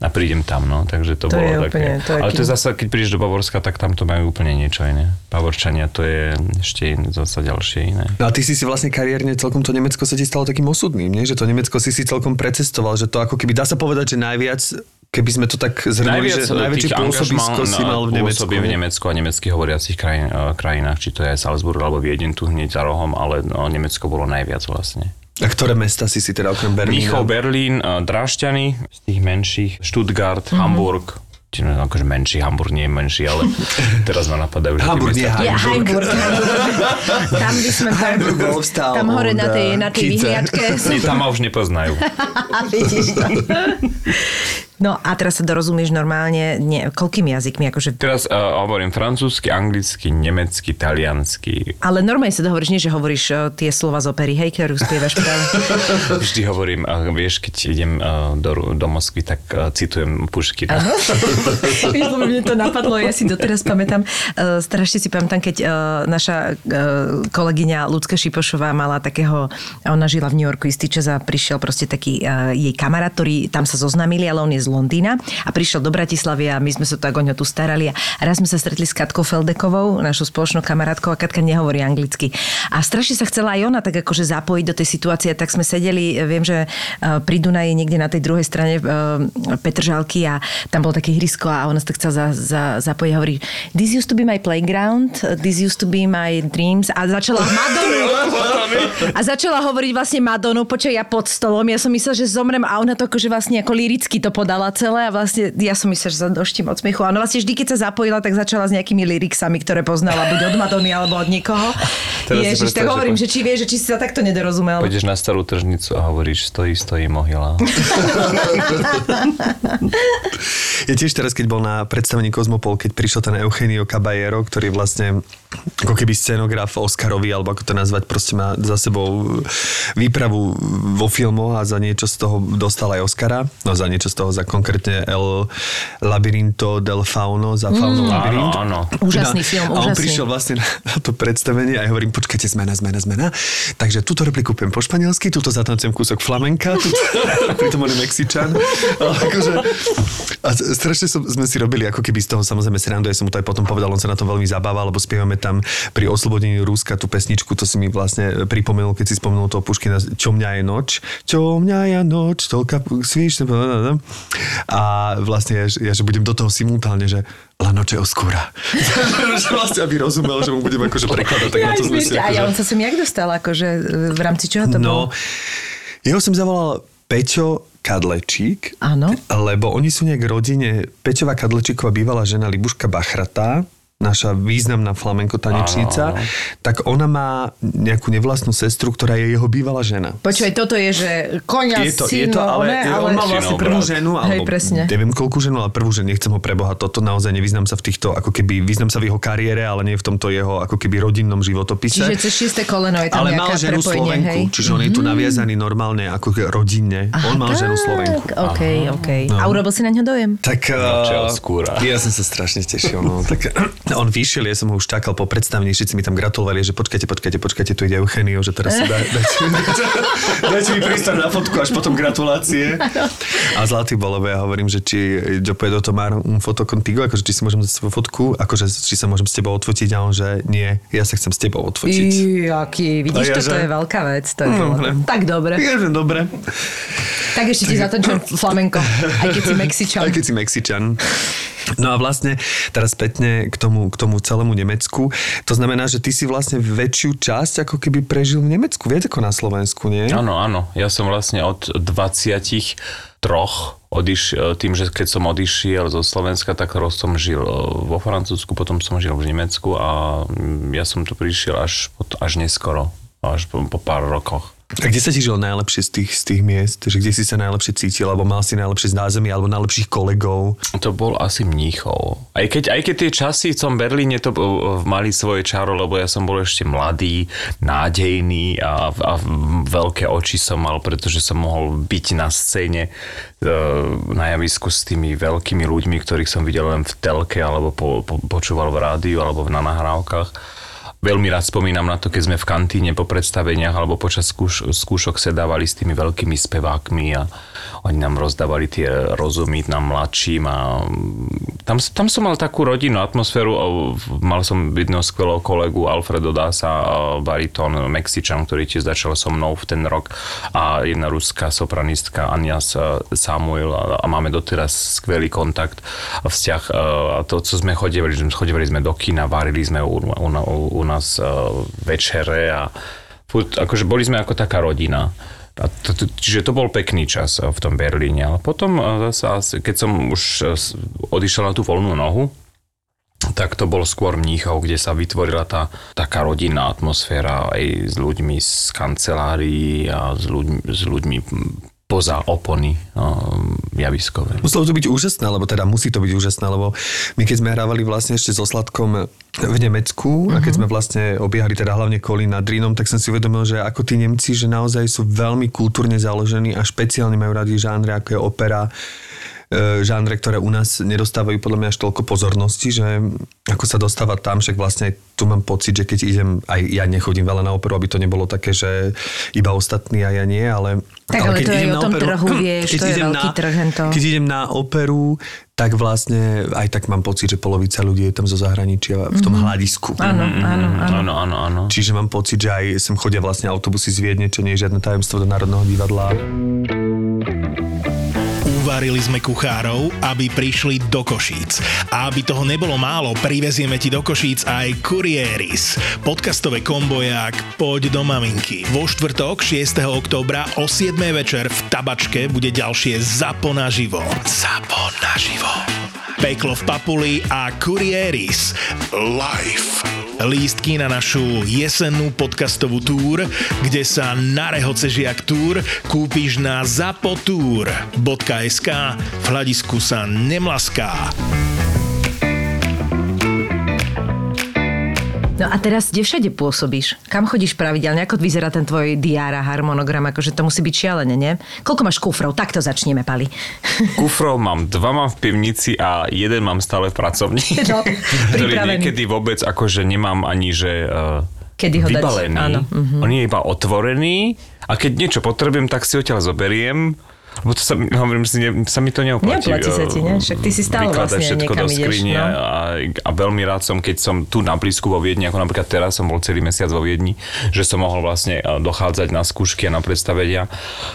a prídem tam, no, takže to, To bolo je také. úplne- to je Ale to je zase, keď prídeš do Bavorska, tak tam to majú úplne niečo iné. Bavorčania to je ešte zase ďalšie iné. No a ty si si vlastne kariérne celkom to Nemecko sa ti stalo takým osudným, nie? Že to Nemecko si si celkom precestoval, že to ako keby, dá sa povedať, že najviac, keby sme to tak zhrnuli, že najväčšie tých pôsobisko si mal v Nemecku. v? Nemecku a nemecky hovoriacich krajín, eh, krajinách, či to je Salzburg alebo Viedeň tu hneď za rohom, ale no, Nemecko bolo najviac vlastne. A ktoré mesta si si teda okrem Berlína? Mníchov, Berlín, Drášťany, z tých menších, Stuttgart, Mhm. Hamburg, čiže no, akože menší, Hamburg nie je menší, ale teraz ma napadajú, že Hamburg, nie Heimburg. Heimburg. Tam by sme tam, vstal tam hore na tej, na tej vyhliadke. Nie, tam ma už nepoznajú. Vidíš to. No a teraz sa dorozumieš normálne, nie, koľkými jazykmi? Akože... Teraz uh, hovorím francúzsky, anglicky, nemecky, taliansky. Ale normálne sa dohovoríš, nie že hovoríš uh, tie slova z opery, hej, ktorú spievaš práve. Vždy hovorím, uh, vieš, keď idem uh, do, do Moskvy, tak uh, citujem Puškina. Áno. mne to napadlo, ja si doteraz pamätám, uh, strašne si pamätám, keď uh, naša uh, kolegyňa Lucka Šipošová mala takého, ona žila v New Yorku istý čas a prišiel proste taký uh, jej kamarát, ktorý tam sa zoznamili, ale on je z Londýna a prišiel do Bratislavy a my sme sa tak o ňo tu starali. A raz sme sa stretli s Katkou Feldekovou, našou spoločnou kamarátkou a Katka nehovorí anglicky. A strašne sa chcela aj ona tak akože zapojiť do tej situácie, tak sme sedeli, viem, že e, pri Dunaji niekde na tej druhej strane e, Petržalky a tam bol také hrysko a ona sa tak chcela za, za, zapojiť. A hovorí This used to be my playground, this used to be my dreams. A začala Madonu. A začala hovoriť vlastne Madonu, počkaj, ja pod stolom, ja som myslela, že zomrem a ona to akože vlastne ako liricky to podala dala celé a vlastne ja som myslela, že sa doštím od smiechu. A ona vlastne vždy, keď sa zapojila, tak začala s nejakými lyrixami, ktoré poznala buď od Madony alebo od niekoho. Ježiš, tak hovorím, že či vieš, že či si sa takto nedorozumel. Pôjdeš na starú tržnicu a hovoríš, stojí, stojí mohyla. ja tiež teraz, keď bol na predstavení Kozmopol, keď prišiel ten Eugenio Caballero, ktorý vlastne ako keby scenograf Oscarovi, alebo ako to nazvať, proste má za sebou výpravu vo filmoch a za niečo z toho dostal aj Oscara. No za niečo z toho, za konkrétne El Labirinto del Fauno, za Fauno mm. Labirint. Áno, áno. Úžasný no, film, úžasný. A on prišiel vlastne na, na to predstavenie a ja hovorím, počkajte, zmena, zmena, zmena. Takže túto repliku poviem po španielsky, túto zatancujem kúsok flamenka, pritom on je Mexičan. akože, a strašne som, sme si robili ako keby z toho samozrejme srandu, ja som mu to aj potom povedal, on sa na tom veľmi zabával, lebo spievame tam pri oslobodení Rúska tú pesničku, to si mi vlastne pripomenul, keď si spomenul toho Puškina, čo mňa je noč, čo mňa je noč, toľka svíš, a vlastne ja, ja, že budem do toho simultálne, že La noche oscura. že vlastne, aby rozumel, že mu budem akože prekladať, tak ja, na to sme si... A ja on sa sem jak dostal, akože v rámci čoho to no, bolo? Jeho som zavolal Peťo Kadlečík, Áno. lebo oni sú nejak rodine, Peťová Kadlečíková bývalá žena Libuška Bachratá, naša významná flamenko tanečnica, áno, áno. tak ona má nejakú nevlastnú sestru, ktorá je jeho bývalá žena. Počúvaj, toto je, že konia, je to, je to, ale, one, ale... on má vlastne prvú ženu, alebo Hej, presne. neviem koľkú ženu, ale prvú ženu, nechcem ho prebohať, toto naozaj nevyznam sa v týchto, ako keby, vyznam sa v jeho kariére, ale nie v tomto jeho, ako keby rodinnom životopise. Čiže cez šiesté koleno je tam ale mal ženu Slovenku, hej? čiže on je tu mhm. naviazaný normálne ako rodinne. Aha, on mal tak. ženu Slovenku. OK, OK. No. A urobil si na ňo dojem? Tak, uh, ja som sa strašne tešil. No. tak, on vyšiel, ja som ho už čakal po predstavení, všetci mi tam gratulovali, že počkajte, počkajte, počkajte, tu ide Eugenio, že teraz si dá, dajte, dajte mi prístor na fotku, až potom gratulácie. A Zlatý Bolové, ja hovorím, že či yo puedo tomar un foto contigo, akože či si môžem dať svoju fotku, akože či sa môžem s tebou odfotiť a on, že nie, ja sa chcem s tebou odfotiť. I, aký, vidíš, ja, toto že... je veľká vec. To je dobre. Tak dobre. Ja, že dobre. Tak ešte ti zatančujem flamenko, aj keď si Mexičan. Aj keď si Mexičan. No a vlastne teraz spätne k tomu, k tomu celému Nemecku. To znamená, že ty si vlastne väčšiu časť ako keby prežil v Nemecku, viete ako na Slovensku, nie? Áno, áno. Ja som vlastne od 20 troch odiš, tým, že keď som odišiel zo Slovenska, tak som žil e, vo Francúzsku, potom som žil v Nemecku a mm, ja som tu prišiel až, až neskoro, až po, po pár rokoch. A kde sa ti žil najlepšie z tých, z tých miest? Že kde si sa najlepšie cítil? Alebo mal si najlepšie zázemie? Alebo najlepších kolegov? To bol asi Mníchov. Aj keď, aj keď tie časy v tom Berlíne to mali svoje čaro, lebo ja som bol ešte mladý, nádejný a, a veľké oči som mal, pretože som mohol byť na scéne e, na javisku s tými veľkými ľuďmi, ktorých som videl len v telke alebo po, po, počúval v rádiu alebo na nahrávkach veľmi rád spomínam na to, keď sme v kantíne po predstaveniach alebo počas skúš- skúšok sedávali s tými veľkými spevákmi a oni nám rozdávali tie rozumy nám mladším a tam, tam som mal takú rodinnú atmosféru. Mal som jedného skvelého kolegu Alfredo Dasa, baritón Mexičan, ktorý tiež začal so mnou v ten rok a jedna ruská sopranistka Ania Samuel a máme doteraz skvelý kontakt vzťah a to, co sme chodili, chodili sme do kina, varili sme u, u, u nás večere a furt, akože boli sme ako taká rodina. A to, to, čiže to bol pekný čas v tom Berlíne. Ale potom zase, keď som už odišiel na tú voľnú nohu, tak to bol skôr Mníchov, kde sa vytvorila tá taká rodinná atmosféra aj s ľuďmi z kancelárií a s ľuďmi, s ľuďmi poza opony. javiskové. Muselo to byť úžasné, lebo teda musí to byť úžasné, lebo my keď sme hrávali vlastne ešte so Sladkom v Nemecku uh-huh. a keď sme vlastne obiehali teda hlavne Kolín nad Rínom, tak som si uvedomil, že ako tí Nemci, že naozaj sú veľmi kultúrne založení a špeciálne majú radi žánre, ako je opera, žánre, ktoré u nás nedostávajú podľa mňa až toľko pozornosti, že ako sa dostáva tam, však vlastne tu mám pocit, že keď idem, aj ja nechodím veľa na operu, aby to nebolo také, že iba ostatní a ja nie, ale... Tak ale, ale keď to je o tom operu, trhu, vieš, to je veľký na, trh. To. Keď idem na operu, tak vlastne aj tak mám pocit, že polovica ľudí je tam zo zahraničia v tom mm-hmm. hľadisku. Áno, áno, áno. áno, áno, áno. Čiže mám pocit, že aj sem chodia vlastne autobusy z Viedne, čo nie je žiadne tajomstvo do Národného divadla. Uvarili sme kuchárov, aby prišli do Košíc. A aby toho nebolo málo, privezieme ti do Košíc aj Kurieris. Podcastové kombojak Poď do maminky. Vo štvrtok 6. oktobra o 7. večer v Tabačke bude ďalšie Zapo naživo. Zapo naživo. Peklo v Papuli a Kurieris. Life. Lístky na našu jesennú podcastovú túr, kde sa na rehoce žiak túr kúpiš na zapotur.sk v hľadisku sa nemlaská. No a teraz, kde všade pôsobíš? Kam chodíš pravidelne? Ako vyzerá ten tvoj diára, harmonogram? Akože to musí byť šialené, nie? Koľko máš kufrov? Takto začneme, Pali. Kufrov mám dva mám v pivnici a jeden mám stále v pracovni. No, ktorý niekedy vôbec akože nemám ani, že uh, Kedy ho vybalený. Dať? Áno. Uh-huh. On je iba otvorený a keď niečo potrebujem, tak si odtiaľ zoberiem lebo to sa, hovorím si, ne, sa mi to neoplatí. Neoplatí sa ti, ne? Však ty si stále vlastne všetko do skrine ideš, no? a, a, veľmi rád som, keď som tu na blízku vo Viedni, ako napríklad teraz som bol celý mesiac vo Viedni, že som mohol vlastne dochádzať na skúšky a na predstavenia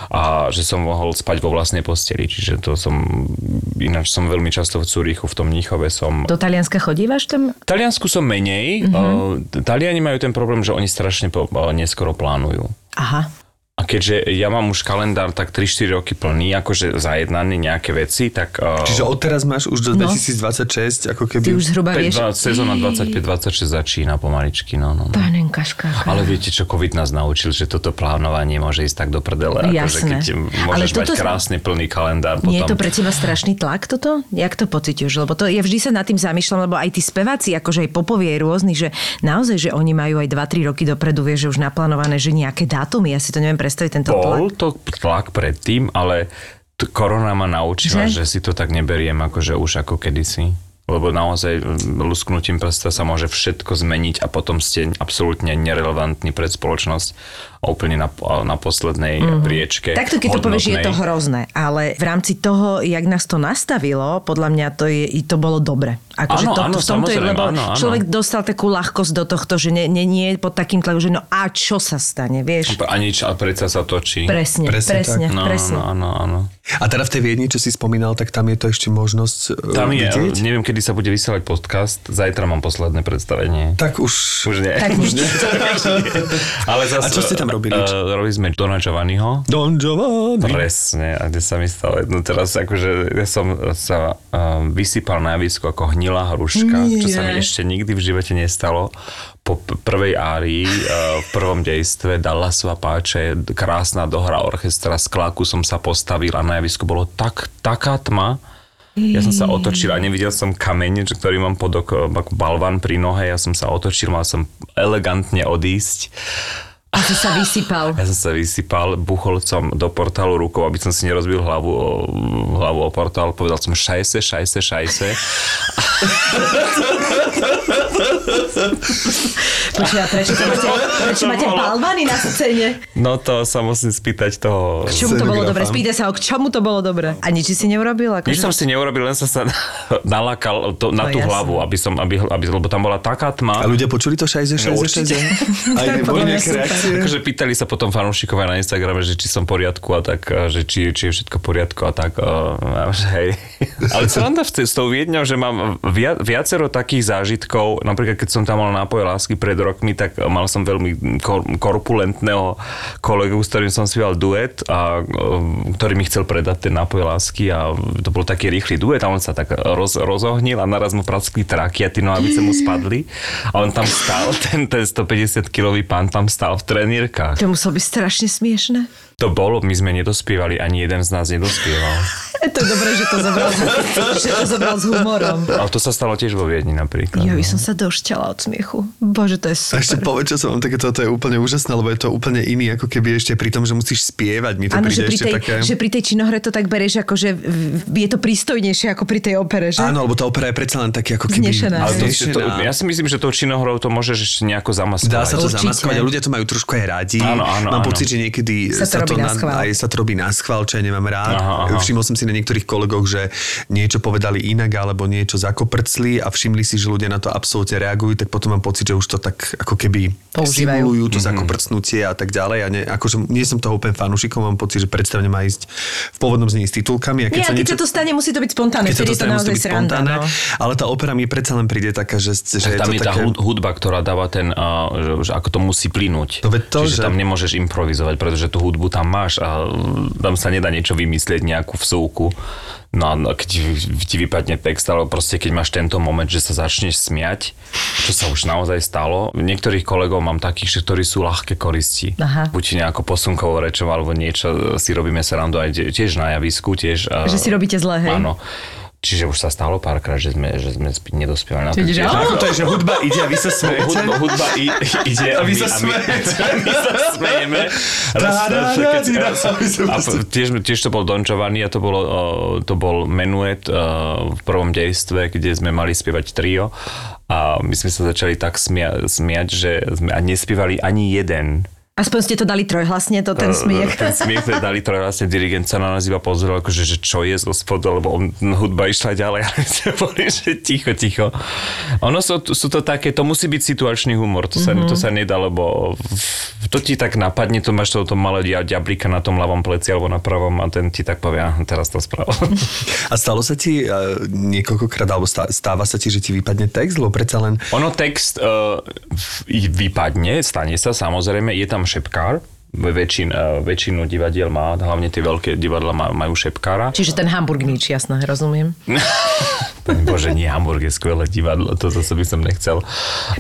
a že som mohol spať vo vlastnej posteli. Čiže to som, ináč som veľmi často v Cúrichu, v tom Níchove som. Do Talianska chodívaš tam? V Taliansku som menej. Mm-hmm. Taliani majú ten problém, že oni strašne po, neskoro plánujú. Aha. A keďže ja mám už kalendár tak 3-4 roky plný, akože zajednané nejaké veci, tak... Uh, Čiže odteraz máš už do no. 2026, ako keby... Ty už zhruba vieš... Sezóna 25-26 začína pomaličky, no, no. no. Pánenka škáka. Ale viete, čo COVID nás naučil, že toto plánovanie môže ísť tak do prdele. Jasné. Akože keď môžeš Ale mať krásne plný kalendár. Nie potom... je to pre teba strašný tlak toto? Jak to pociťuješ? Lebo to, ja vždy sa nad tým zamýšľam, lebo aj tí speváci, akože aj popovie rôzni, že naozaj, že oni majú aj 2-3 roky dopredu, vieš, že už naplánované, že nejaké dátumy, ja si to neviem predstaviť tento Bol tlak? to tlak predtým, ale t- korona ma naučila, že? že si to tak neberiem akože už ako kedysi lebo naozaj lusknutím prsta sa môže všetko zmeniť a potom ste absolútne nerelevantní pre spoločnosť úplne na, na poslednej mm-hmm. priečke. Takto keď to povieš, je to hrozné, ale v rámci toho, jak nás to nastavilo, podľa mňa to, je, to bolo dobre. Ako, áno, to, áno, v tomto je, lebo áno, áno. človek dostal takú ľahkosť do tohto, že nie, nie, nie je pod takým tlakom, že no a čo sa stane, vieš? A nič, a predsa sa točí. Presne, presne, presne. No, presne. Áno, áno, áno. A teda v tej Viedni, čo si spomínal, tak tam je to ešte možnosť e, Tam je, vidieť? neviem, kedy sa bude vysielať podcast. Zajtra mám posledné predstavenie. Tak už... Už nie. Tak už nie. Ale zase, a čo ste tam robili? Uh, robili sme Dona Giovanniho. Don Giovanni. Presne, a kde sa mi stalo jedno teraz, akože ja som sa uh, vysypal na javisku ako hnilá hruška, nie. čo sa mi ešte nikdy v živote nestalo po prvej árii, v prvom dejstve Dallasova páče, krásna dohra orchestra, z kláku som sa postavil a na javisku bolo tak, taká tma, ja som sa otočil a nevidel som kameň, ktorý mám pod ok- ako balvan pri nohe. Ja som sa otočil, mal som elegantne odísť. A si sa vysypal. Ja som sa vysypal, buchol som do portálu rukou, aby som si nerozbil hlavu o, hlavu o portál. Povedal som šajse, šajse, šajse. Počkaj, prečo, máte, prečo máte balvany na scéne? No to sa musím spýtať toho... K čomu to bolo dobre? Spýtaj sa ho, k čomu to bolo dobre? A nič si neurobil? Ako nič že... som si neurobil, len som sa nalakal to, na no, tú jasne. hlavu, aby som, aby, aby, lebo tam bola taká tma. A ľudia počuli to šajze, šajze, no, šajze? Aj neboli nejaké reakcie? Akože pýtali sa potom fanúšikovia na Instagrame, že či som v poriadku a tak, že či, či je všetko v poriadku a tak. A, že hej. Ale celá s tou Viedňou, že mám viacero takých zážitkov, napríklad keď som tam mal nápoje lásky pred rokmi, tak mal som veľmi korpulentného kolegu, s ktorým som spieval duet, a, ktorý mi chcel predať ten nápoje lásky a to bol taký rýchly duet a on sa tak roz, rozohnil a naraz mu praskli traky a tie nohavice mu spadli a on tam stál, ten, ten 150 kilový pán tam stál v trenírkach. To muselo byť strašne smiešne. To bolo, my sme nedospievali, ani jeden z nás nedospieval. To je dobré, že to zobral, že to zobral s humorom. Ale to sa stalo tiež vo Viedni napríklad. Jo, by no. som sa došťala od smiechu. Bože, to je A ešte super. povedz, čo som vám také, toto je úplne úžasné, lebo je to úplne iný, ako keby ešte pri tom, že musíš spievať. Mi to Áno, príde že pri, ešte tej, také... že pri tej činohre to tak bereš, ako že je to prístojnejšie ako pri tej opere, že? Áno, lebo tá opera je predsa len taký ako keby... Znešená, Ale to, to, ja si myslím, že tou činohrou to môžeš ešte nejako zamaskovať. Dá sa to Určite. zamaskovať a ľudia to majú trošku aj radi. Áno, áno, Mám áno. pocit, že niekedy Sa to robí na schvál. aj sa to robí na schvál, čo ja nemám rád. Aha, aha. Všimol som si na niektorých kolegoch, že niečo povedali inak alebo niečo zakoprcli a všimli si, že ľudia na to absolútne reagujú, tak potom mám pocit, že už to tak ako keby Používajú. simulujú to zakoprcnutie a tak ďalej. A ne, akože nie som toho úplne fanúšikom, mám pocit, že predstavne má ísť v pôvodnom znení s titulkami. A keď Nie, sa keď niečo... sa to stane, musí to byť spontánne, keď sa to je to stane, musí to naozaj byť sranda. spontánne, No. ale tá opera mi predsa len príde taká, že, že Tak je tam to je tá také... hud- hudba, ktorá dáva ten, uh, že, že ako to musí plynúť. Veď to, Čiže že- tam nemôžeš improvizovať, pretože tú hudbu tam máš a tam sa nedá niečo vymyslieť, nejakú vsúku. No a keď ti, vypadne text, alebo proste keď máš tento moment, že sa začneš smiať, čo sa už naozaj stalo. Niektorých kolegov mám takých, že ktorí sú ľahké koristi. Aha. Buď nejako posunkovo rečov, alebo niečo si robíme srandu aj tie- tiež na javisku. Tiež, Že si robíte zle, hej? Áno. Čiže už sa stalo párkrát, že sme, že sme spi- nedospievali na tiež. že- Ako to je, že hudba ide a vy sa smejete? Hudba, hudba i, ide A vy sa my, smejete. a my sa smejeme. A tiež, tiež to bol Don Giovanni a to, bolo, to bol menuet v prvom dejstve, kde sme mali spievať trio a my sme sa začali tak smia- smiať, že sme a nespievali ani jeden. Aspoň ste to dali trojhlasne, to ten smiech. Ten smiech teda dali troj vlastne dirigent sa na nás iba pozrel, akože, že čo je zo spodu, lebo on, hudba išla ďalej a my sme boli, že ticho, ticho. Ono sú, sú to také, to musí byť situačný humor, to sa, mm-hmm. to sa nedá, lebo to ti tak napadne, to máš to, to malé dia- diablika na tom ľavom pleci alebo na pravom a ten ti tak povie, "Ah, teraz to spravil. A stalo sa ti uh, niekoľkokrát, alebo stá- stáva sa ti, že ti vypadne text, lebo predsa len... Ono text uh, vypadne, stane sa samozrejme, je tam šepkár, Väčšin, uh, väčšinu divadiel má, hlavne tie veľké divadla majú šepkára. Čiže ten Hamburg nič, jasné, rozumiem. Bože, nie, Hamburg je skvelé divadlo, to zase by som nechcel.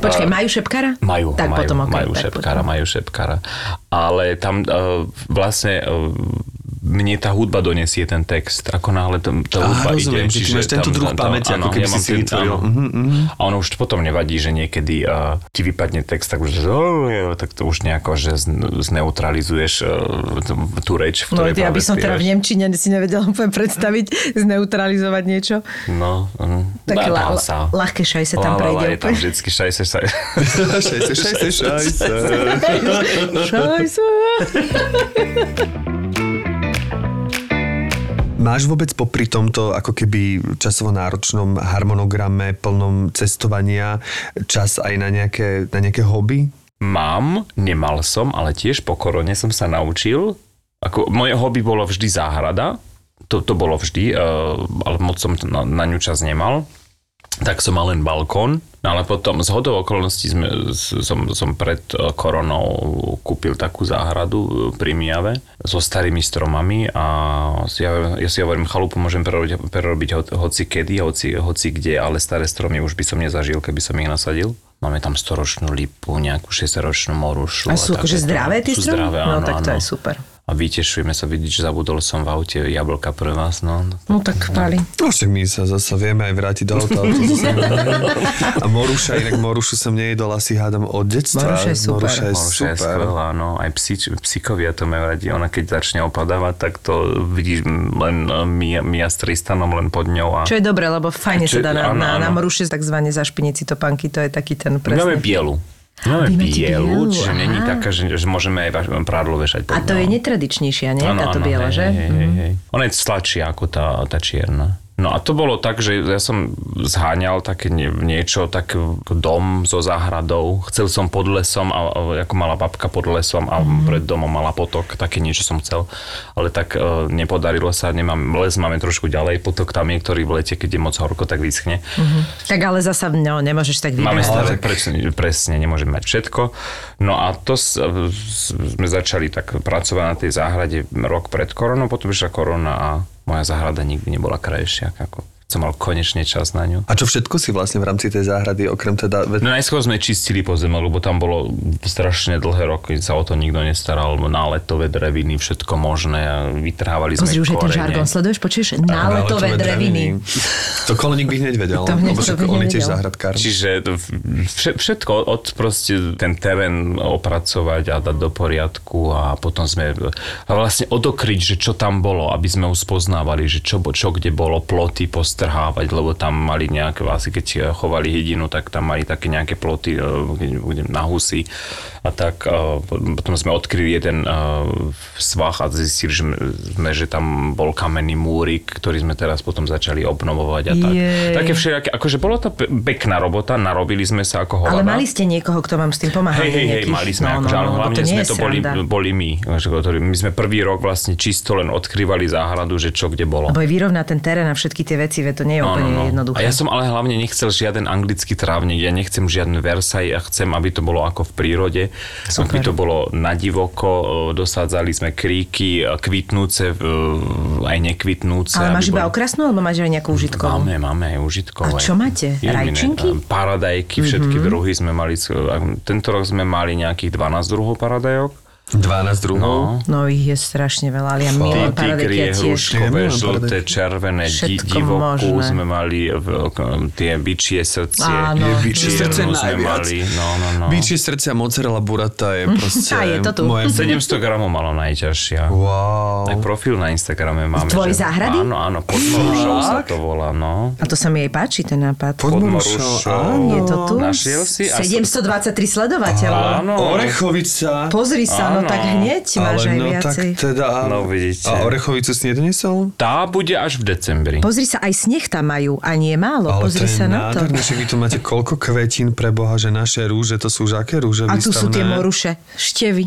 Počkaj, A- majú šepkára? Majú, tak majú, potom, okay, majú tak šepkára, potom. majú šepkára. Ale tam uh, vlastne uh, mne tá hudba donesie ten text, ako náhle tam tá Á, hudba rozumiem, ide. že ty máš tento druh pamäti, ako keby si si ten- vytvoril. Mhm, mhm. A ono už potom nevadí, že niekedy uh, ti vypadne text, tak už, že, oh, tak to už nejako, že zn- zneutralizuješ uh, tú, reč, v No, ktorej ja by som teda v. Nemčine si nevedela úplne predstaviť, zneutralizovať niečo. No, um, Také dá la, sa. la, ľahké šajse tam prejde je tam vždycky šajse, šajse. šajse, šajse, šajse. Šajse. Máš vôbec popri tomto ako keby časovo náročnom harmonograme plnom cestovania čas aj na nejaké, na nejaké hobby? Mám, nemal som, ale tiež po korone som sa naučil. Ako, moje hobby bolo vždy záhrada. To, to bolo vždy, uh, ale moc som na, na ňu čas nemal. Tak som mal len balkón. No ale potom z hodou okolností sme, som, som pred eh, koronou kúpil takú záhradu eh, pri Mijave so starými stromami a ja, ja si hovorím, chalupu môžem prerobiť, prerobiť ho, hoci kedy, hoci, hoci kde, ale staré stromy už by som nezažil, keby som ich nasadil. Máme tam storočnú lipu, nejakú 6-ročnú morušu. A sú akože zdravé tie stromy? zdravé, No áno, tak to áno. je super. A vytešujeme sa vidieť, že zabudol som v aute jablka pre vás. No, No tak páli. No však my sa zase vieme aj vrátiť do auta. to neviem. A Moruša, inak Morušu som nejedol asi hádam od detstva. Moruša je super. Moruša je Moruša je super. skvelá, no. Aj psi, psíkovia to majú radi. Ona keď začne opadávať, tak to vidíš len eh, Mia, Mia s Tristanom len pod ňou. A... Čo je dobré, lebo fajne Čo- sa dá na, áno, na, na áno. moruše takzvané zašpiniť si topánky, to je taký ten My máme bielu. Máme máte bielu, bielu, čiže aha. není taká, že, že môžeme aj prádlo vešať A pod to je ňou. netradičnejšia, nie? Áno, Táto áno, biela, hej, že? Hej, hej, hej. Ona je sladšia ako tá, tá čierna. No a to bolo tak, že ja som zháňal také nie, niečo, tak dom so záhradou. Chcel som pod lesom, a, a, ako mala babka pod lesom a mm. pred domom mala potok, také niečo som chcel. Ale tak e, nepodarilo sa, nemám, les máme trošku ďalej, potok tam je, ktorý v lete, keď je moc horko, tak vyschne. Tak ale zasa, no, nemôžeš tak Máme vybrať. staré, presne, presne, nemôžeme mať všetko. No a to s, sme začali tak pracovať na tej záhrade rok pred koronou, potom išla korona a moja záhrada nikdy nebola krajšia. Ako som mal konečne čas na ňu. A čo všetko si vlastne v rámci tej záhrady, okrem teda... No najskôr sme čistili pozemok, lebo tam bolo strašne dlhé roky, sa o to nikto nestaral, náletové dreviny, všetko možné a vytrhávali sme Pozri, už je ten žargon, sleduješ, počuješ? Náletové dreviny. To koleník by hneď vedel, To hneď lebo však on je tiež záhradkár. Čiže všetko od proste ten terén opracovať a dať do poriadku a potom sme a vlastne odokryť, že čo tam bolo, aby sme už spoznávali, že čo, čo kde bolo, ploty postrhávať, lebo tam mali nejaké, asi keď chovali hydinu, tak tam mali také nejaké ploty e, kde na husy a tak e, potom sme odkryli jeden svah a zistili že sme, že tam bol kamenný múrik, ktorý sme teraz potom začali obnovovať a tak. Jej. Také všelijaké, akože bolo to pe- pekná robota, narobili sme sa ako hovada. Ale mali ste niekoho, kto vám s tým pomáhal? Hej, hej, hej, mali sme, no, akože, ale no, hlavne to sme je to boli, boli my. že ktorí- My sme prvý rok vlastne čisto len odkrývali záhradu, že čo kde bolo. Lebo aj vyrovnať ten terén a všetky tie veci, veď to nie je No, úplne jednoduché. A ja som ale hlavne nechcel žiaden anglický trávnik, ja nechcem žiaden Versailles, ja chcem, aby to bolo ako v prírode, Super. aby to bolo na divoko, e, dosádzali sme kríky, e, kvitnúce, e, aj nekvitnúce. Ale máš iba boli- okrasnú, alebo máš aj nejakú užitkovú? Máme, máme aj užitkové. A čo máte? Iluminé, Rajčinky? Tam Paradajky, všetky mm-hmm. druhy sme mali. Tento rok sme mali nejakých 12 druhov paradajok. 12 druhov. No. No ich je strašne veľa, ale ja milujem paradajky tiež. hruškové, žlté, červené, di- divokú možné. sme mali, v, tie bičie srdcie. Áno. Je bičie srdce sme najviac. mali, no, no, no. Bičie srdce a mozzarella burrata je proste A je to tu. moje... 700 gramov malo najťažšia. Wow. Aj profil na Instagrame máme. tvojej že- záhrady? Áno, áno, pod Morušou sa to volá, no. A to sa mi jej páči, ten nápad. Pod Pod Morušou, Morušou. áno. Je to tu? Našiel si? A- 723 sledovateľov. Áno. Orechovica. Pozri sa, no Áno. tak hneď máš aj no viacej. tak teda... No, vidíte. A orechovicu si nedoniesol? Tá bude až v decembri. Pozri sa, aj sneh tam majú a nie málo. Ale Pozri to je sa na to. nádherné, že vy tu máte koľko kvetín pre Boha, že naše rúže, to sú už aké rúže A tu sú tie výstavné? moruše, števy.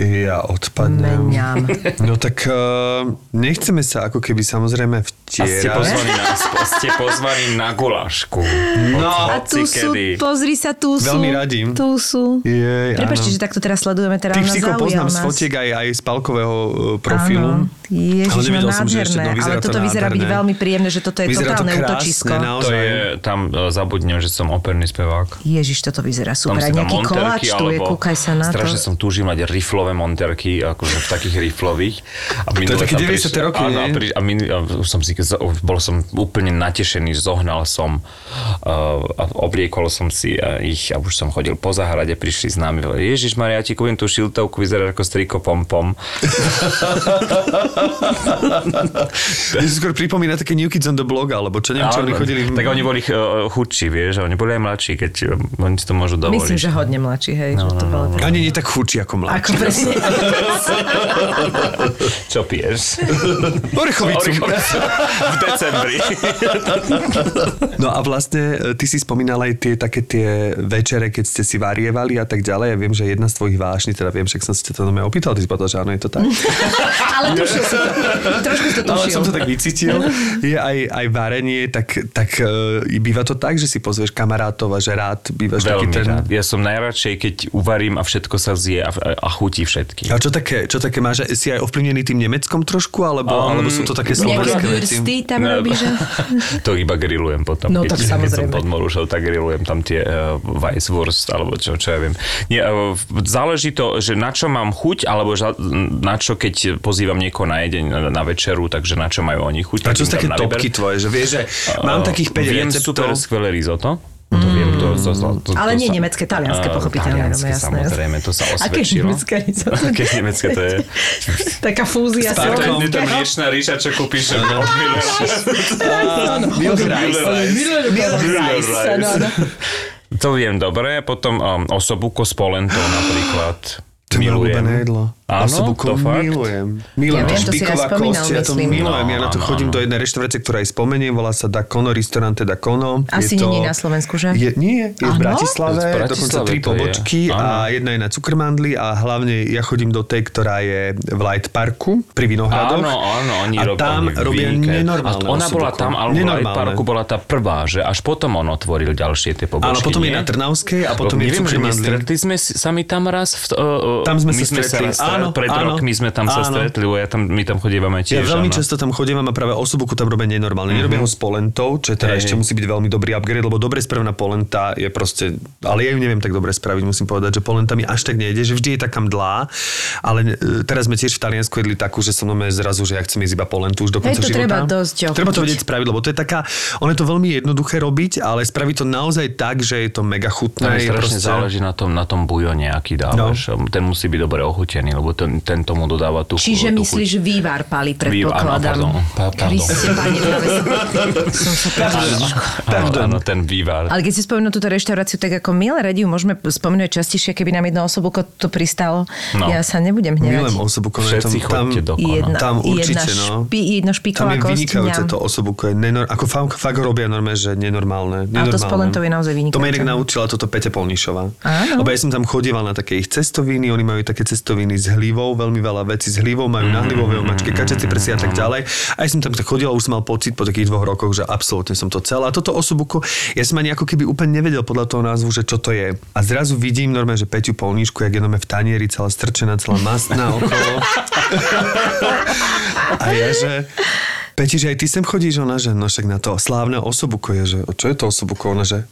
Ja odpadnem. Meniam. No tak uh, nechceme sa ako keby samozrejme A ste pozvaní na, ste pozvaní na gulášku. No. A tu sú, kedy. pozri sa, tu sú. Veľmi radi. Tu sú. Jej, Prepačte, že takto teraz sledujeme, teda Tých psíkov poznám z nás. fotiek aj, aj z palkového uh, profilu. Áno. Ježiš, Ale nevedel no som, že ešte, nádherné. no, vyzerá ale to toto vyzerá byť veľmi príjemné, že toto je Vyzerá to totálne krásne, útočisko. naozaj. To je, tam e, zabudnem, že som operný spevák. Ježiš, toto vyzerá Tam super. dám nejaký koláč tu je, kúkaj sa na to. strašne som túžil mať riflové monterky, akože v takých riflových. A To je také tam 90. roky, áno, a, pri, a, min, a som si, bol som úplne natešený, zohnal som uh, a obliekol som si uh, ich a už som chodil po záhrade, prišli s nami, Ježiš Maria, ja ti kúpim tú šiltovku, vyzerá ako striko pom pom. Mne si skôr pripomína také New Kids on the Blog, alebo čo neviem, čo oni chodili... Tak oni boli uh, chudší, vieš, a oni boli aj mladší, keď uh, oni si to môžu dovoliť. Myslím, že hodne mladší, hej. No, že to no, bolo no, tak- Ani nie tak chudší ako mladší. Ako presne. Čo piješ? Orechovicu. v decembri. No a vlastne e, ty si spomínal aj tie také tie večere, keď ste si varievali a tak ďalej. Ja viem, že jedna z tvojich vášní, teda viem, však som si to nome opýtal, ty si povedal, že áno, je to tak. Ale tušil to. Trošku to Ale som to tak vycítil. Je aj, aj varenie, tak, tak uh, býva to tak, že si pozveš kamarátov a že rád bývaš taký Veľmi ten... rád. Ja som najradšej, keď uvarím a všetko sa zje a, a chutí všetky. A čo také, čo také máš? Si aj ovplyvnený tým Nemeckom trošku, alebo, Um, alebo sú to také slovenské veci? tam robíš? že? to iba grillujem potom. No, keď, tak keď som samozrejme. pod Morušou, tak grillujem tam tie uh, Weisswurst, alebo čo, čo ja viem. Nie, uh, záleží to, že na čo mám chuť, alebo na čo, keď pozývam niekoho na jedeň, na, na večeru, takže na čo majú oni chuť. A čo sú také topky tvoje? Že vieš, že mám takých 5 Viem receptov. super skvelé risotto. To viem, to, to, to, to, Ale nie sa- nemecké, talianské, Uh, pochopiteľne, Talianské, no, jasné. samozrejme, to sa Aké osvedčilo. nemecké risotto? Aké nemecké to je? Taká fúzia S To je slovenského. mliečná ríša, čo kúpiš od áno. To viem dobre, potom um, osobuko s polentou napríklad. To je obľúbené jedlo. Áno, Osobuko to fakt? milujem. Milujem Ja viem, to to si špiková kosť, ja to myslím. milujem. Ja na to No, chodím áno. do jednej reštaurácie, ktorá aj spomeniem, volá sa Dakono, Ristorante Dakono. Asi je to, není na Slovensku, že? Je, nie, je v Áno? Bratislave, V Bratislave dokonca tri to je. pobočky a jedna je na Cukrmandli a hlavne ja chodím do tej, ktorá je v Light Parku pri Vinohradoch. Áno, áno, oni a tam robia nenormálne ona bola tam, ale v Light. Parku bola tá prvá, že až potom on otvoril ďalšie tie pobočky. Áno, potom je nie? na Trnavskej a potom je v neviem, že Cukrmandli. nestretli sme si- sa my tam raz v, uh, Tam sme sa stretli. Áno, pred áno, rokmi sme tam sa áno. stretli, lebo ja tam, my tam chodívame Ja tiež. veľmi áno. často tam chodím a práve osobuku tam robia nenormálne. Mm-hmm. Nerobia ho s polentou, čo je teda ešte musí byť veľmi dobrý upgrade, lebo dobre spravená polenta je proste, ale ja ju neviem tak dobre spraviť, musím povedať, že polenta mi až tak nejde, že vždy je taká mdlá, ale e, teraz sme tiež v Taliansku jedli takú, že som zrazu, že ja chcem jesť iba polentu už do konca to života. treba dosť Treba to ochutiť. vedieť spraviť, lebo to je taká, ono je to veľmi jednoduché robiť, ale spraviť to naozaj tak, že je to mega chutné. Je strašne proste- záleží na tom, na tom bujone, aký dávaš. No. Ten musí byť dobre ochutený, lebo ten, ten tomu dodáva tú Čiže tú myslíš vývar pali, predpokladám. áno, pardon, pa- pardon. Kriste, pani, práve som, som sa chuť. Áno, áno, ten vývar. Ale keď si spomenul túto reštauráciu, tak ako milé radiu môžeme spomenúť častejšie, keby nám jedno osobu to pristalo. No. Ja sa nebudem hnevať. Milém osobuko. Všetci chodte do. Jedna, Tam určite, jedna, no. špi, jedno Tam je vynikajúce to osobuko. Je nenor- ako fakt, fakt robia normálne, že nenormálne. Ale to s nenormálne. polentou je naozaj vynikajúce. To ma inak naučila toto Peťa Polnišová. Áno. Lebo ja som tam chodieval na také ich cestoviny, oni majú také cestoviny s hlivou, veľmi veľa vecí s hlivou, majú na hlivové omačky, kačacie prsia a tak ďalej. A ja som tam tak chodil a už som mal pocit po takých dvoch rokoch, že absolútne som to celé. A toto osobuko, ja som ani ako keby úplne nevedel podľa toho názvu, že čo to je. A zrazu vidím normálne, že Peťu Polnišku, jak je v tanieri, celá strčená, celá mastná okolo. A ja, že... Peti, že aj ty sem chodíš, ona, že no však na to slávne osobuko je, že čo je to osobuko, ona, že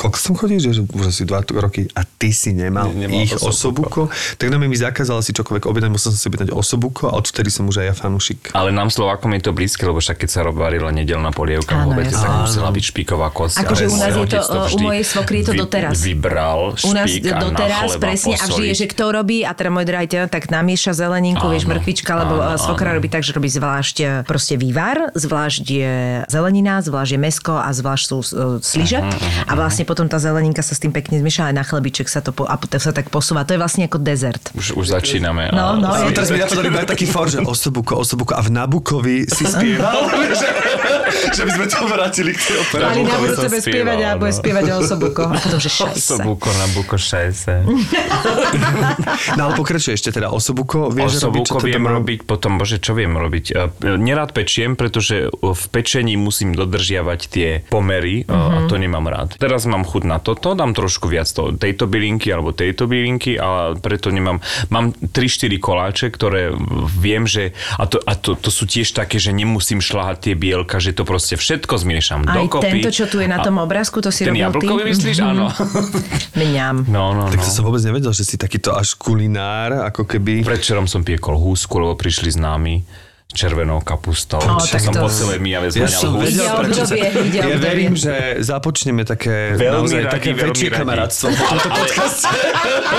koľko sem chodíš, že už asi dva roky a ty si nemal, Ne- nemal ich osobuko. osobuko, tak nám mi zakázala si čokoľvek objednať, musel som si objednať osobuko a odvtedy som už aj ja fanúšik. Ale nám Slovákom je to blízke, lebo však keď sa varila nedelná polievka v obede, tak musela byť špiková kosť. Akože u nás je to, otec u mojej svokry je to doteraz. Vybral U nás špík a na doteraz chleba presne a vždy je, že kto robí a teda môj drahý tak namieša zeleninku, vieš, Áno, mrkvička, lebo áno, svokra áno. robí tak, že robí zvlášť e, proste vývar, zvlášť je zelenina, zvlášť je mesko a zvlášť sú uh, sliže a vlastne potom tá zeleninka sa s tým pekne zmieša aj na chlebiček sa to, po, a to sa tak posúva. To je vlastne ako dezert. Už, už začíname. No, no, A je teraz mi napadol iba taký for, že osobuko, osobuko a v Nabukovi si spieval, že, by sme to vrátili k tej opere. Ali na budúce bude spievať a bude no. spievať o osobuko. A potom, že šajse. Osobuko na buko šajse. No ale pokračuje ešte teda osobuko, vieš robiť, Osobuko teda viem robiť, potom, bože, čo viem robiť? E, Nerád pečiem, pretože v pečení musím dodržiavať tie pomery a to nemám rád. Teraz mám chuť na toto, dám trošku viac to, tejto bylinky alebo tejto bylinky a preto nemám, mám 3-4 koláče, ktoré viem, že a, to, a to, to sú tiež také, že nemusím šľahať tie bielka, že to proste všetko zmiešam Aj dokopy. tento, čo tu je na tom obrázku, to si Ten robil ty? jablkový myslíš? Áno. Mňam. No, no, Tak no. to som vôbec nevedel, že si takýto až kulinár, ako keby... Predčerom som piekol húsku, lebo prišli známi s červenou kapustou. O, Čo som to- po celej Mijave Ja som húsku. vedel, prečo sa... Ja verím, že započneme také, Veľmi naozaj, radi, také väčšie kamarátstvo po tomto podcaste.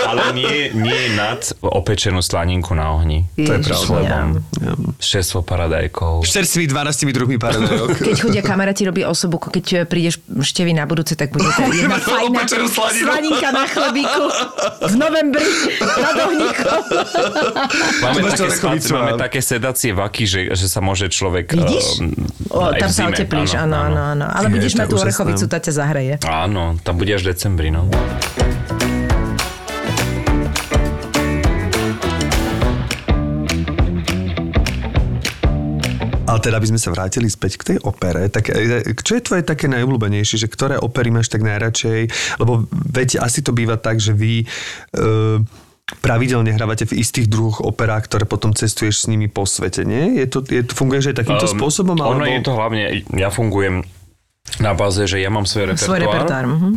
Ale nie, nie nad opečenú slaninku na ohni. To je Ježiš, pravda. S čerstvou paradajkou. Čerstvý 12 druhými paradajok. Keď chodia kamaráti, robí osobu, keď e, prídeš števy na budúce, tak bude to jedna fajná slaninka na chlebíku v novembri nad ohníkom. Máme také, máme také sedacie vaky, že, že sa môže človek... Vidíš? ehm, O, tam sa oteplíš, áno, áno, áno. Ale Je, budeš mať tú orechovicu, tá ťa zahreje. Áno, tam bude až decembri, no. Ale teda, aby sme sa vrátili späť k tej opere, tak e, čo je tvoje také najobľúbenejšie, že ktoré opery máš tak najradšej? Lebo veď asi to býva tak, že vy... E, pravidelne hrávate v istých druhoch operách, ktoré potom cestuješ s nimi po svete, nie? Je to, je to, funguješ aj takýmto Ehm, spôsobom? Ono alebo... je to hlavne, ja fungujem na báze, že ja mám svoj repertoár. Svoj repertoár. mhm.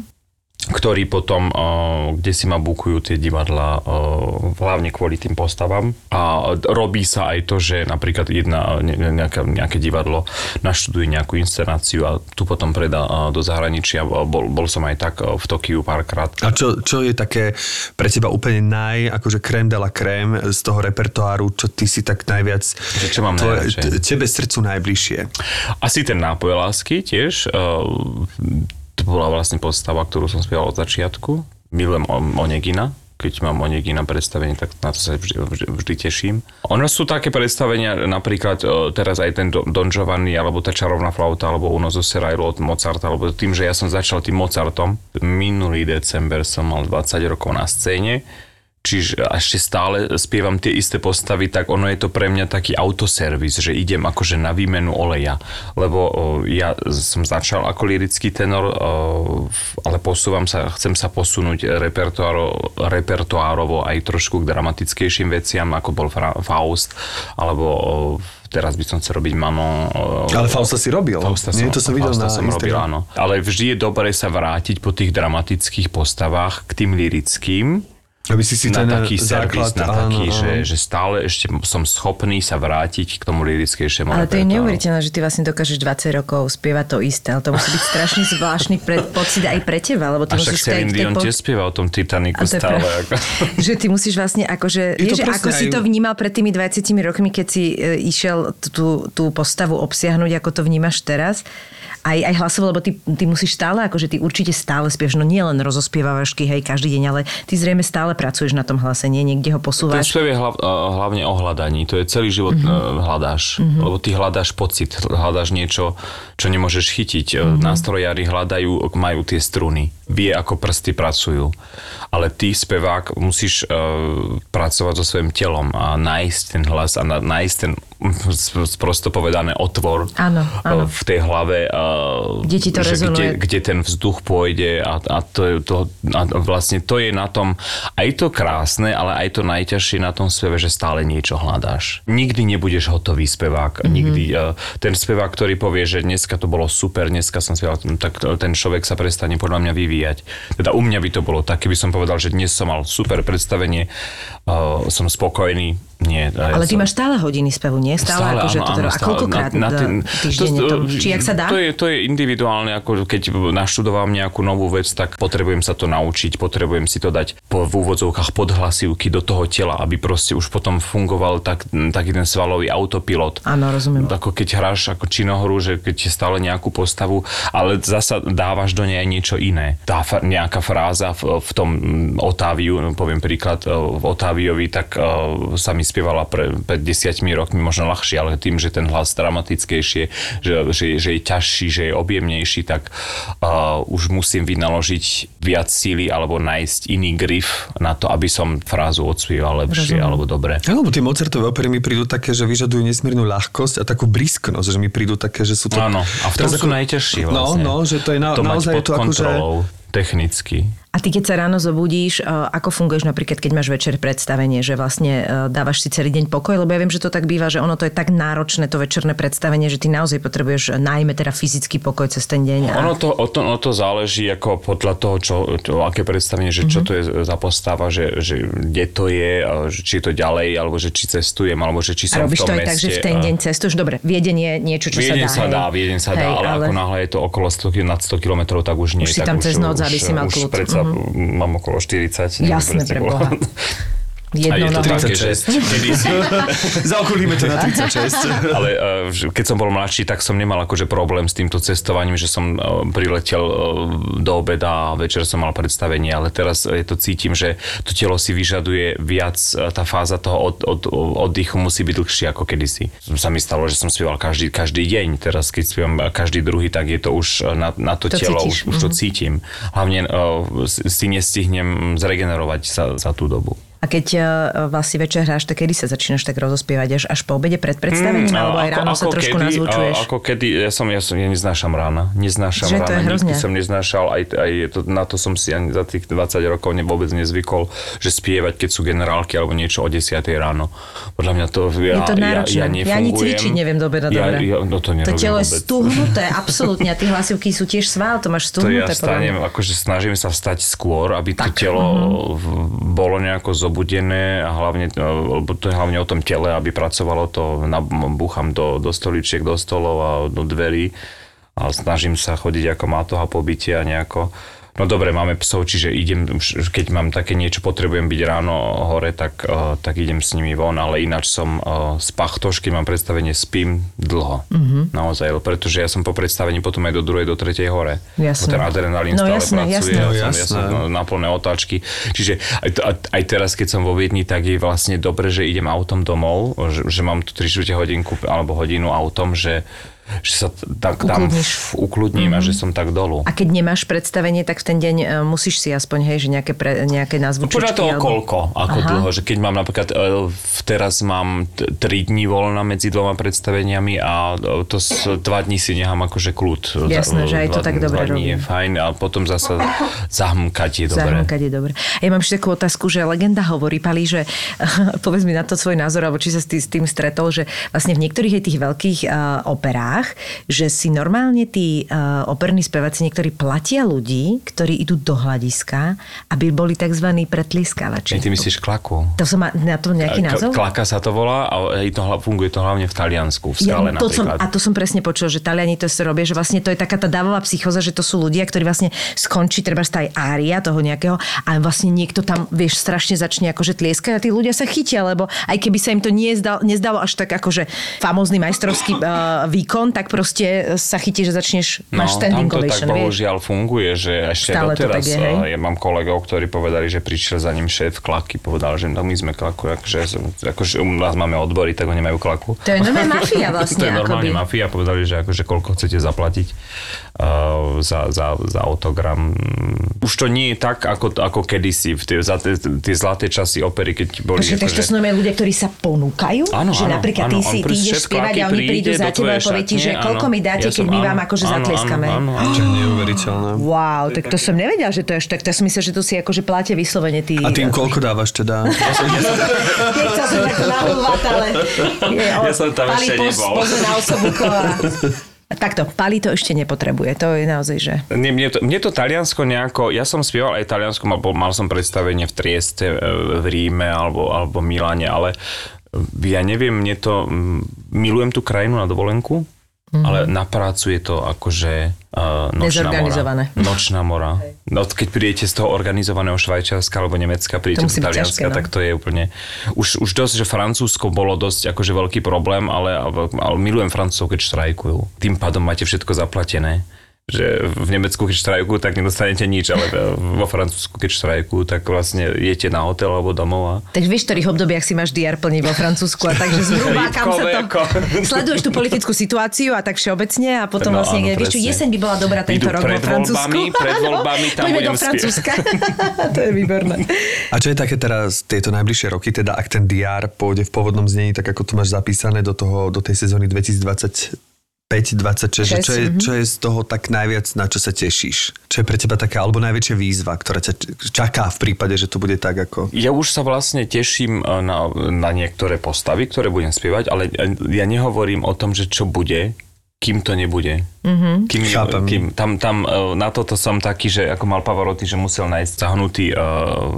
Ktorí potom, uh, kde si ma bukujú tie divadla, uh, hlavne kvôli tým postavám. A robí sa aj to, že napríklad jedna, ne, ne- nejaká, nejaké divadlo naštuduje nejakú inscenáciu a tu potom predá uh, do zahraničia. Bol, bol som aj tak v Tokiu párkrát. A čo, čo je také pre teba úplne naj, akože krém de la krém z toho repertoáru, čo ty si tak najviac... Že čo mám najradšej? t- Tebe srdcu najbližšie. Asi ten nápoj lásky tiež. To bola vlastne postava, ktorú som spieval od začiatku. Milujem Onegina. Keď mám Onegina predstavenie, tak na to sa vždy, vždy, vždy teším. Ono sú také predstavenia, napríklad uh, teraz aj ten Don Giovanni, alebo tá čarovná flauta, alebo Uno zo Serajlo od Mozarta, alebo tým, že ja som začal tým Mozartom. Minulý december som mal 20 rokov na scéne, čiže ešte stále spievam tie isté postavy, tak ono je to pre mňa taký autoservis, že idem akože na výmenu oleja. Lebo o, ja som začal ako lirický tenor, o, ale posúvam sa, chcem sa posunúť repertoáro, repertoárovo aj trošku k dramatickejším veciam, ako bol Faust, alebo o, teraz by som chcel robiť Mano. Ale Fausta si robil. Fausta Nie, som, to som videl Fausta na som robil, áno. Ale vždy je dobré sa vrátiť po tých dramatických postavách k tým lirickým, Aby si si na ten taký servis, základ... na taký, áno, že, áno. že stále ešte som schopný sa vrátiť k tomu lirickejšiemu Ale to je neuveriteľné, že ty vlastne dokážeš 20 rokov spievať to isté, ale to musí byť strašne zvláštny pre, pocit aj pre teba, lebo ty A však musíš tej Dion po- tiež spieva o tom Titaniku to je stále. pre- Ako. že ty musíš vlastne akože, Je že presne ako si aj- to vnímal pred tými 20 rokmi, keď si e, išiel tú, tú postavu obsiahnuť, ako to vnímaš teraz, aj, aj hlasovo, lebo ty, ty musíš stále, akože ty určite stále spievaš, no nie len rozospievávaš hej, každý deň, ale ty zrejme stále pracuješ na tom hlase, nie? Niekde ho Ten posúvaš. spev je hlav, eh, hlavne o hľadaní. To je celý život mm-hmm. hľadáš. Mm-hmm. Lebo ty hľadáš pocit, hľadáš niečo, čo nemôžeš chytiť. Mm-hmm. Nástrojári hľadajú, majú tie struny. Vie, ako prsty pracujú. Ale ty, spevák, musíš uh, pracovať so svojím telom a nájsť ten hlas a nájsť ten prosto povedané otvor Áno, áno. v tej hlave, uh, Kde ti to že kde, rezonuje. kde ten vzduch pôjde a, a, to, to, a vlastne to je na tom aj to krásne, ale aj to najťažšie na tom speve, že stále niečo hľadáš. Nikdy nebudeš hotový spevák. Mhm. Mm-hmm. Nikdy. uh, Ten spevák, ktorý povie, že dneska to bolo super, dneska som spieval, tak ten človek sa prestane podľa mňa vyvíjať. Teda u mňa by to bolo tak, keby som povedal, že dnes som mal super predstavenie, uh, som spokojný. Nie, ja Ale ty som... máš stále hodiny spevu, nie? Stále, akože to teda, a koľkokrát na, týždenne to, či jak sa dá? To je, to je individuálne, ako keď naštudoval nejakú novú vec, tak potrebujem sa to naučiť, potrebujem si to dať po, v úvodzovkách podhlasivky do toho tela, aby proste už potom fungoval tak, taký ten svalový autopilot. Áno, rozumiem. Ako keď hráš ako činohru, že keď stále nejakú postavu, ale zasa dávaš do nej niečo iné. Tá nejaká fráza v, v tom mm, Otáviu, no, poviem príklad, e, v Otáviovi, tak uh, sa mi spievala pre, pred desiatimi rokmi možno ľahšie, ale tým, že ten hlas dramatickejšie, že, že, že je ťažší, že je objemnejší, tak uh, už musím vynaložiť viac síly alebo nájsť iný grif na to, aby som frázu odspieval lepšie Rozumiem. alebo dobre. Áno, lebo tie Mozartové opery mi prídu také, že vyžadujú nesmiernu ľahkosť a takú brisknosť, že mi prídu také, že sú to... Áno, a v tom sú ako- najťažšie No, vlastne. no, že to je na, to mať naozaj pod je to akože... kontrolou, technicky. A ty keď sa ráno zobudíš, e, ako funguješ napríklad, keď máš večer predstavenie, že vlastne e, dávaš si celý deň pokoj, lebo ja viem, že to tak býva, že ono to je tak náročné, to večerné predstavenie, že ty naozaj potrebuješ najmä teda fyzický pokoj cez ten deň. A... Ono to, o to, o to záleží ako podľa toho, čo, čo, aké predstavenie, že čo to je za postava, že, že kde to je, a či je to ďalej, alebo že či cestujem, alebo že či a som v robíš tom to aj meste. tak, že v ten a- deň cestuješ. Dobre, Viedeň je niečo, čo Viedeň sa dá. sa dá, hej. Sa dá, Hej, ale, ako náhle je to okolo 100, km, nad 100 km, tak už nie. Už si tam cez noc, aby si mal kľud. predsa Mhm. mám okolo 40. neviem Jasné, pre. Boha. Jednou je to nohou. také, že 36. kedysi, Zaokulíme to na 36. Ale že keď som bol mladší, tak som nemal akože problém s týmto cestovaním, že som uh, priletel uh, do obeda a večer som mal predstavenie, ale teraz je to cítim, že to telo si vyžaduje viac, tá fáza toho od, od, oddychu musí byť dlhšia ako kedysi. Sa mi stalo, že som spieval každý, každý deň, teraz keď spievam každý druhý, tak je to už na, na to, To telo, cítiš, už, už to cítim. Hlavne uh, si nestihnem zregenerovať za, za tú dobu. A keď uh, vlastne večer hráš, tak kedy sa začínaš tak rozospievať? Až, až po obede pred predstavením? Mm, alebo aj ako- ráno sa ako trošku kedy, nazvučuješ? Ako kedy, ja som, ja som, ja neznášam rána. Neznášam Že to je rána, hrozne. nikdy som neznášal, aj, aj to, na to som si ani za tých 20 rokov ne, vôbec nezvykol, že spievať, keď sú generálky alebo niečo o 10 ráno. Podľa mňa to, ja, je to náročné. ja, ja, ja ani cvičiť neviem dobre na ja, dobre. ja, no to, to telo je vôbec. stuhnuté, absolútne. A tie hlasivky sú tiež sval, to máš To ja stuhnuté. podľa mňa. stanem, akože snažím sa vstať skôr, aby to Tak, telo mhm. v- bolo nejako zobudené a hlavne, e, lebo to je hlavne o tom tele, aby pracovalo to, búcham do, do stoličiek, do stolov a do dverí a snažím sa chodiť ako mátoha po byte a nejako No dobre, máme psov, čiže idem, už keď mám také niečo, potrebujem byť ráno hore, tak, uh, tak idem s nimi von, ale ináč som uh, z pachtoš, keď mám predstavenie, spím dlho. Mhm. Mm-hmm. Naozaj, pretože ja som po predstavení potom aj do druhej, do tretej hore. Jasné. Ten adrenalín No stále jasné, pracuje, jasné. ja, No som, ja som na- plné otáčky. Čiže aj, aj, teraz, keď som vo Viedni, tak je vlastne dobre, že idem autom domov, že, že mám tu 3 čtvrte hodinku alebo hodinu autom, že že sa tak tam Ukludníš. ukludním mm-hmm. a že som tak dolu. A keď nemáš predstavenie, tak v ten deň e, musíš si aspoň, hej, že nejaké, pre, nejaké názvučičky. Podľa toho alebo- koľko, ako Aha. dlho, že keď mám napríklad, e, teraz mám 3 dní voľna medzi dvoma predstaveniami a e, to s, dva dní si nechám akože kľud. Jasné, že aj to tak dobre dní je fajn a potom zasa zahmkať je dobre. Zahrnkať je dobre. Ja mám ešte takú otázku, že legenda hovorí, Pali, že povedz mi na to svoj názor, alebo či sa s tým stretol, že vlastne v niektorých aj tých veľkých uh, operách, že si normálne tí uh, operní speváci niektorí platia ľudí, ktorí idú do hľadiska, aby boli tzv. pretliskávači. Ty myslíš klaku? To som má na to nejaký K- názov? Klaka sa to volá a to, funguje to hlavne v Taliansku, v skale to som, a to som presne počul, že Taliani to sa robia, že vlastne to je taká tá dávová psychoza, že to sú ľudia, ktorí vlastne skončí treba aj ária toho nejakého a vlastne niekto tam, vieš, strašne začne akože tlieskať a tí ľudia sa chytia, lebo aj keby sa im to nezdal, nezdalo až tak akože famózny majstrovský uh, výkon, tak proste sa chytí, že začneš, No, máš standing tam to tak ovation, vieš. bohužiaľ funguje, že ešte Stále to doteraz tak je, hej? eh, ja mám kolegov, ktorí povedali, že prišiel za ním šéf klaky, povedal, že no my sme klaku, akože, akože u nás máme odbory, tak oni majú klaku. To je normálne mafia vlastne. to je normálne akoby. mafia, povedali, že akože koľko chcete zaplatiť za, za, za autogram. Už to nie je tak, ako, ako kedysi, v tie, za tie, tie zlaté časy opery, keď boli... Takže to sú normálne ľudia, ktorí sa ponúkajú? Áno, že áno, napríklad ty, áno, si, on ty ideš spievať a oni prídu za teba a povie ti, že koľko áno. mi dáte, Ja keď my áno, vám akože áno, zatleskáme. Áno, áno, je neuveriteľné. Wow, tak to som nevedel, že to je až tak. To som myslel, že to si akože platia vyslovene tí... A tým koľko dávaš teda? Nechcel som ale... Ja som tam ešte nebol. Pozor na osobu a... Takto, Pali to ešte nepotrebuje. To je naozaj, že... Nie, mne, to, mne to Taliansko nejako, ja som spieval aj Taliansko, mal, mal som predstavenie v Trieste, e, v Ríme alebo, alebo Miláne, ale ja neviem, mne to, milujem tú krajinu na dovolenku, Mhm. ale na prácu je to akože uh, nočná mora. Nočná mora. No, keď prídete z toho organizovaného Švajčiarska alebo Nemecka, prídete do Talianska, ťažké, no. tak to je úplne... Už, už dosť, že Francúzsko bolo dosť akože veľký problém, ale, ale milujem Francúzov, keď štrajkujú. Tým pádom máte všetko zaplatené že v Nemecku, keď štrajkujú, tak nedostanete nič, ale vo Francúzsku, keď štrajkujú, tak vlastne jete na hotel alebo domov a Takže vieš, v ktorých obdobiach si máš DR plniť vo Francúzsku a takže zhruba kam sa to... Sleduješ tú politickú situáciu a tak všeobecne a potom No, vlastne, áno, vieš čo, jeseň by bola dobrá tento Idú rok vo Francúzsku. voľbami, pred voľbami, tam Poďme do. Francúzska. to je výborné. A čo je také teraz tieto najbližšie roky, teda ak ten DR pôjde v pôvodnom znení, tak ako to máš zapísané do, toho, do tej sezóny 2025 26, že čo, je, mhm. čo je z toho tak najviac, na čo sa tešíš? Čo je pre teba taká, alebo najväčšia výzva, ktorá ťa čaká v prípade, že to bude tak ako... Ja už sa vlastne teším e, na, na niektoré postavy, ktoré budem spievať, ale e, ja nehovorím o tom, že čo bude, kým to nebude. Mm-hmm. Kým, Chápem. kým, tam, tam e, na toto som taký, že ako mal Pavarotti, že musel nájsť zahnutý uh,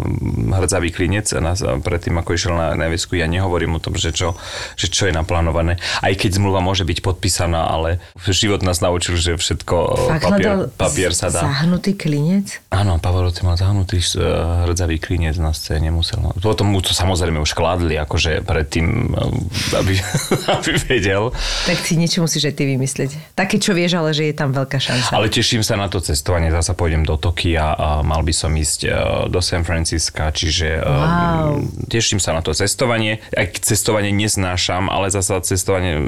hrdzavý klinec na, predtým, ako išiel na nevisku. Ja nehovorím o tom, že čo, že čo je naplánované. Aj keď zmluva môže byť podpísaná, ale život nás naučil, že všetko, e, Fakt papier, papier sa dá. Zahnutý klinec? Áno, Pavarotti mal zahnutý uh, hrdzavý klinec na scéne, musel. Potom mu to samozrejme už kladli, akože predtým, uh, aby, aby vedel. Tak si niečo musíš aj ty vymyslieť. Také, čo vieš, ale že je tam veľká šanca. Ale teším sa na to cestovanie, zasa pôjdem do Tokia a mal by som ísť uh, do San Francisca, čiže Wow. um, teším sa na to cestovanie. Aj cestovanie neznášam, ale zasa cestovanie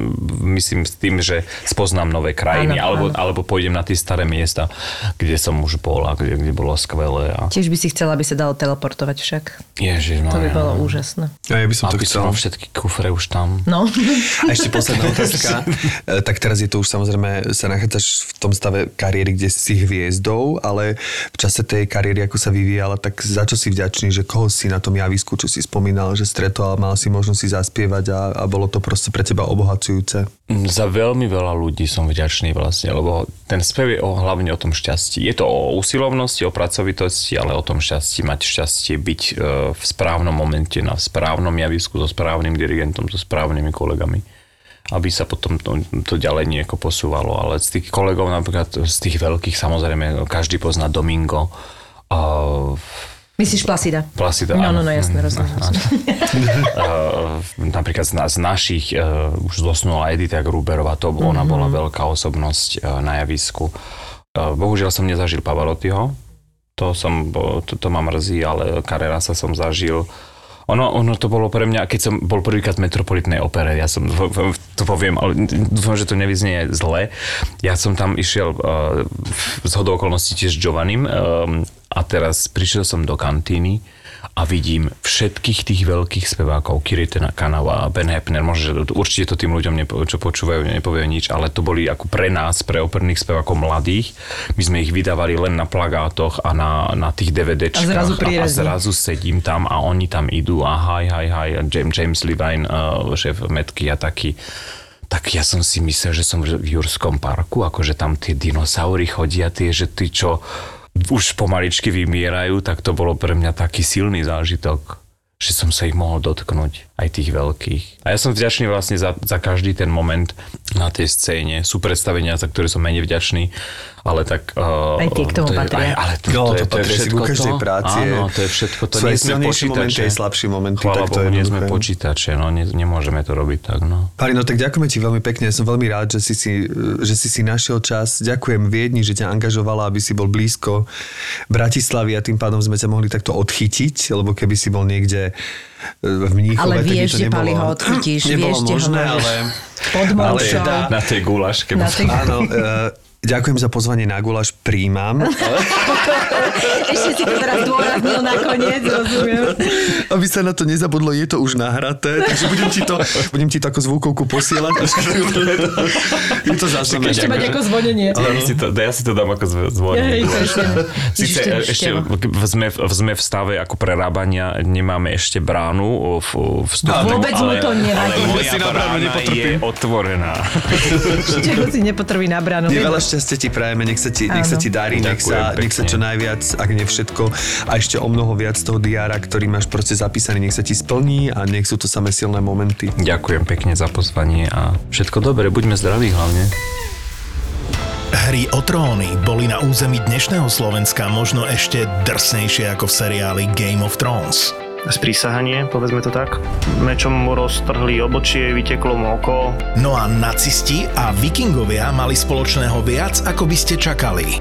myslím s tým, že spoznám nové krajiny, Áno, alebo, áno. alebo pôjdem na tie staré miesta, kde som už bol a kde, kde bolo skvelé. A... Tiež by si chcela, aby sa dalo teleportovať však. Ježiš, To by bolo úžasné. A ja by som to Aby chcel. som všetky kufre už tam. No. A ešte posledná otázka. E, tak teraz je to už samozrejme, sa nachádzaš v tom stave kariéry, kde si hviezdou, ale v čase tej kariéry, ako sa vyvíjala, tak za čo si vďačný, že koho si na tom javisku, čo si spomínal, že stretol a mal si možnosť si zaspievať a, a bolo to proste pre teba obohacujúce. Mm, Za veľmi veľa ľudí som vďačný vlastne, lebo ten spev je o, hlavne o tom šťastí. Je to o usilovnosti, o pracovitosti, ale o tom šťastí, mať šťastie, byť e, v správnom momente, na správnom javisku, so správnym dirigentom, so správnymi kolegami aby sa potom to, to ďalej nejako posúvalo. Ale z tých kolegov, napríklad z tých veľkých, samozrejme, každý pozná Domingo, uh, Myslíš Placida? Placida, No, áno. no, no, jasné, rozumiem. Uh, napríklad z, z našich uh, už zosnula Edita Gruberová, to ona Mhm. bola veľká osobnosť uh, na javisku. Uh, bohužiaľ som nezažil Pavarottiho, to, som, to, to ma mrzí, ale Carrerasa som zažil Ono, ono to bolo pre mňa, keď som bol prvýkrát v Metropolitnej opere, ja som, to poviem, ale dúfam, že to nevyznie zle. Ja som tam išiel uh, z hodou okolností tiež s Giovannim um, a teraz prišiel som do kantíny a vidím všetkých tých veľkých spevákov, Kiritena Kanava, Ben Hepner, možno, určite to tým ľuďom, nepo, čo počúvajú, nepovie nič, ale to boli ako pre nás, pre operných spevákov mladých. My sme ich vydávali len na plagátoch a na, na tých DVDčkách. A zrazu, a, a zrazu sedím tam a oni tam idú a hi, hi, hi, a James, James Levine, uh, šéf Metky a taký tak ja som si myslel, že som v Jurskom parku, akože tam tie dinosaury chodia, tie, že tí, čo už pomaličky vymierajú, tak to bolo pre mňa taký silný zážitok, že som sa ich mohol dotknúť, aj tých veľkých. A ja som vďačný vlastne za, za každý ten moment na tej scéne. Sú predstavenia, za ktoré som menej vďačný, ale tak... Uh, aj tie k tomu to patria. Aj, ale to, no, to, je, to, to je všetko každej to. práci. Áno, to je všetko to. Sú nie aj sme počítače. momenty, aj slabšie momenty. Chvala tak to Bohu, nie sme počítače, no ne, nemôžeme to robiť tak, no. Parino, tak ďakujeme ti veľmi pekne. Ja som veľmi rád, že si si, že si, si našiel čas. Ďakujem Viedni, že ťa angažovala, aby si bol blízko Bratislavy a tým pádom sme ťa mohli takto odchytiť, lebo keby si bol niekde v Mníchove, Ale vieš, nebolo, Pali ho odchytíš, nebolo vieš, kde ho možné, máš. ale... Pod ale teda, Na tej gulaške. Na tej- áno, e, Ďakujem za pozvanie na guláš, príjmam. Ešte si to teraz dôraznil nakoniec, rozumiem. Aby sa na to nezabudlo, je to už nahraté, takže budem ti to, budem ti to ako zvukovku posielať. je to zásadné. Ešte mať ako zvonenie. Ja si, to, ja si to dám ako zv- zvonenie. Hej. Sice ešte sme, v- sme v stave ako prerábania, nemáme ešte bránu v, vstupnú, Vôbec mu to ale, nevadí. ale Ja moja si na bránu brána je otvorená. Čego si nepotrví na bránu. Veľa šťastia ti prajeme, nech sa ti, nech sa ti darí, nech sa, nech sa čo najviac, ak nie všetko, a ešte o mnoho viac toho diára, ktorý máš proste zapísaný, nech sa ti splní a nech sú to samé silné momenty. Ďakujem pekne za pozvanie a všetko dobré, buďme zdraví hlavne. Hry o tróny boli na území dnešného Slovenska možno ešte drsnejšie ako v seriáli Game of Thrones. sprísahanie, povedzme to tak. Mečom mu roztrhli obočie, vyteklo mu oko. No a nacisti a vikingovia mali spoločného viac, ako by ste čakali.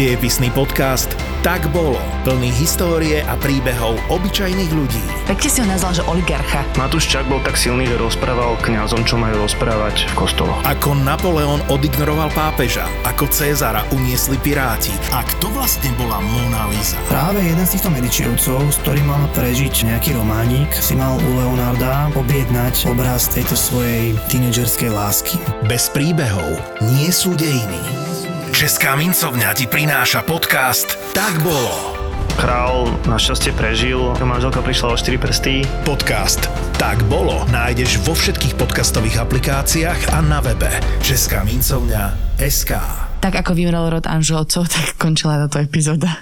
Dejepisný podcast Tak bolo. Plný histórie a príbehov obyčajných ľudí. Pekne si ho nazval, že oligarcha. Matúš Čak bol tak silný, že rozprával kňazom, čo majú rozprávať v kostoloch. Ako Napoleon odignoroval pápeža, ako Cezara uniesli piráti a kto vlastne bola Mona Lisa. Práve jeden z týchto medičievcov, s ktorým mal prežiť nejaký románik, si mal u Leonarda objednať obraz tejto svojej tínedžerskej lásky. Bez príbehov nie sú dejiny. Česká mincovňa ti prináša podcast Tak bolo. Král našťastie prežil, manželka prišla o 4 prsty. Podcast Tak bolo nájdeš vo všetkých podcastových aplikáciách a na webe Česká mincovňa SK. Tak ako vymrel rod Anželcov, tak končila táto epizóda.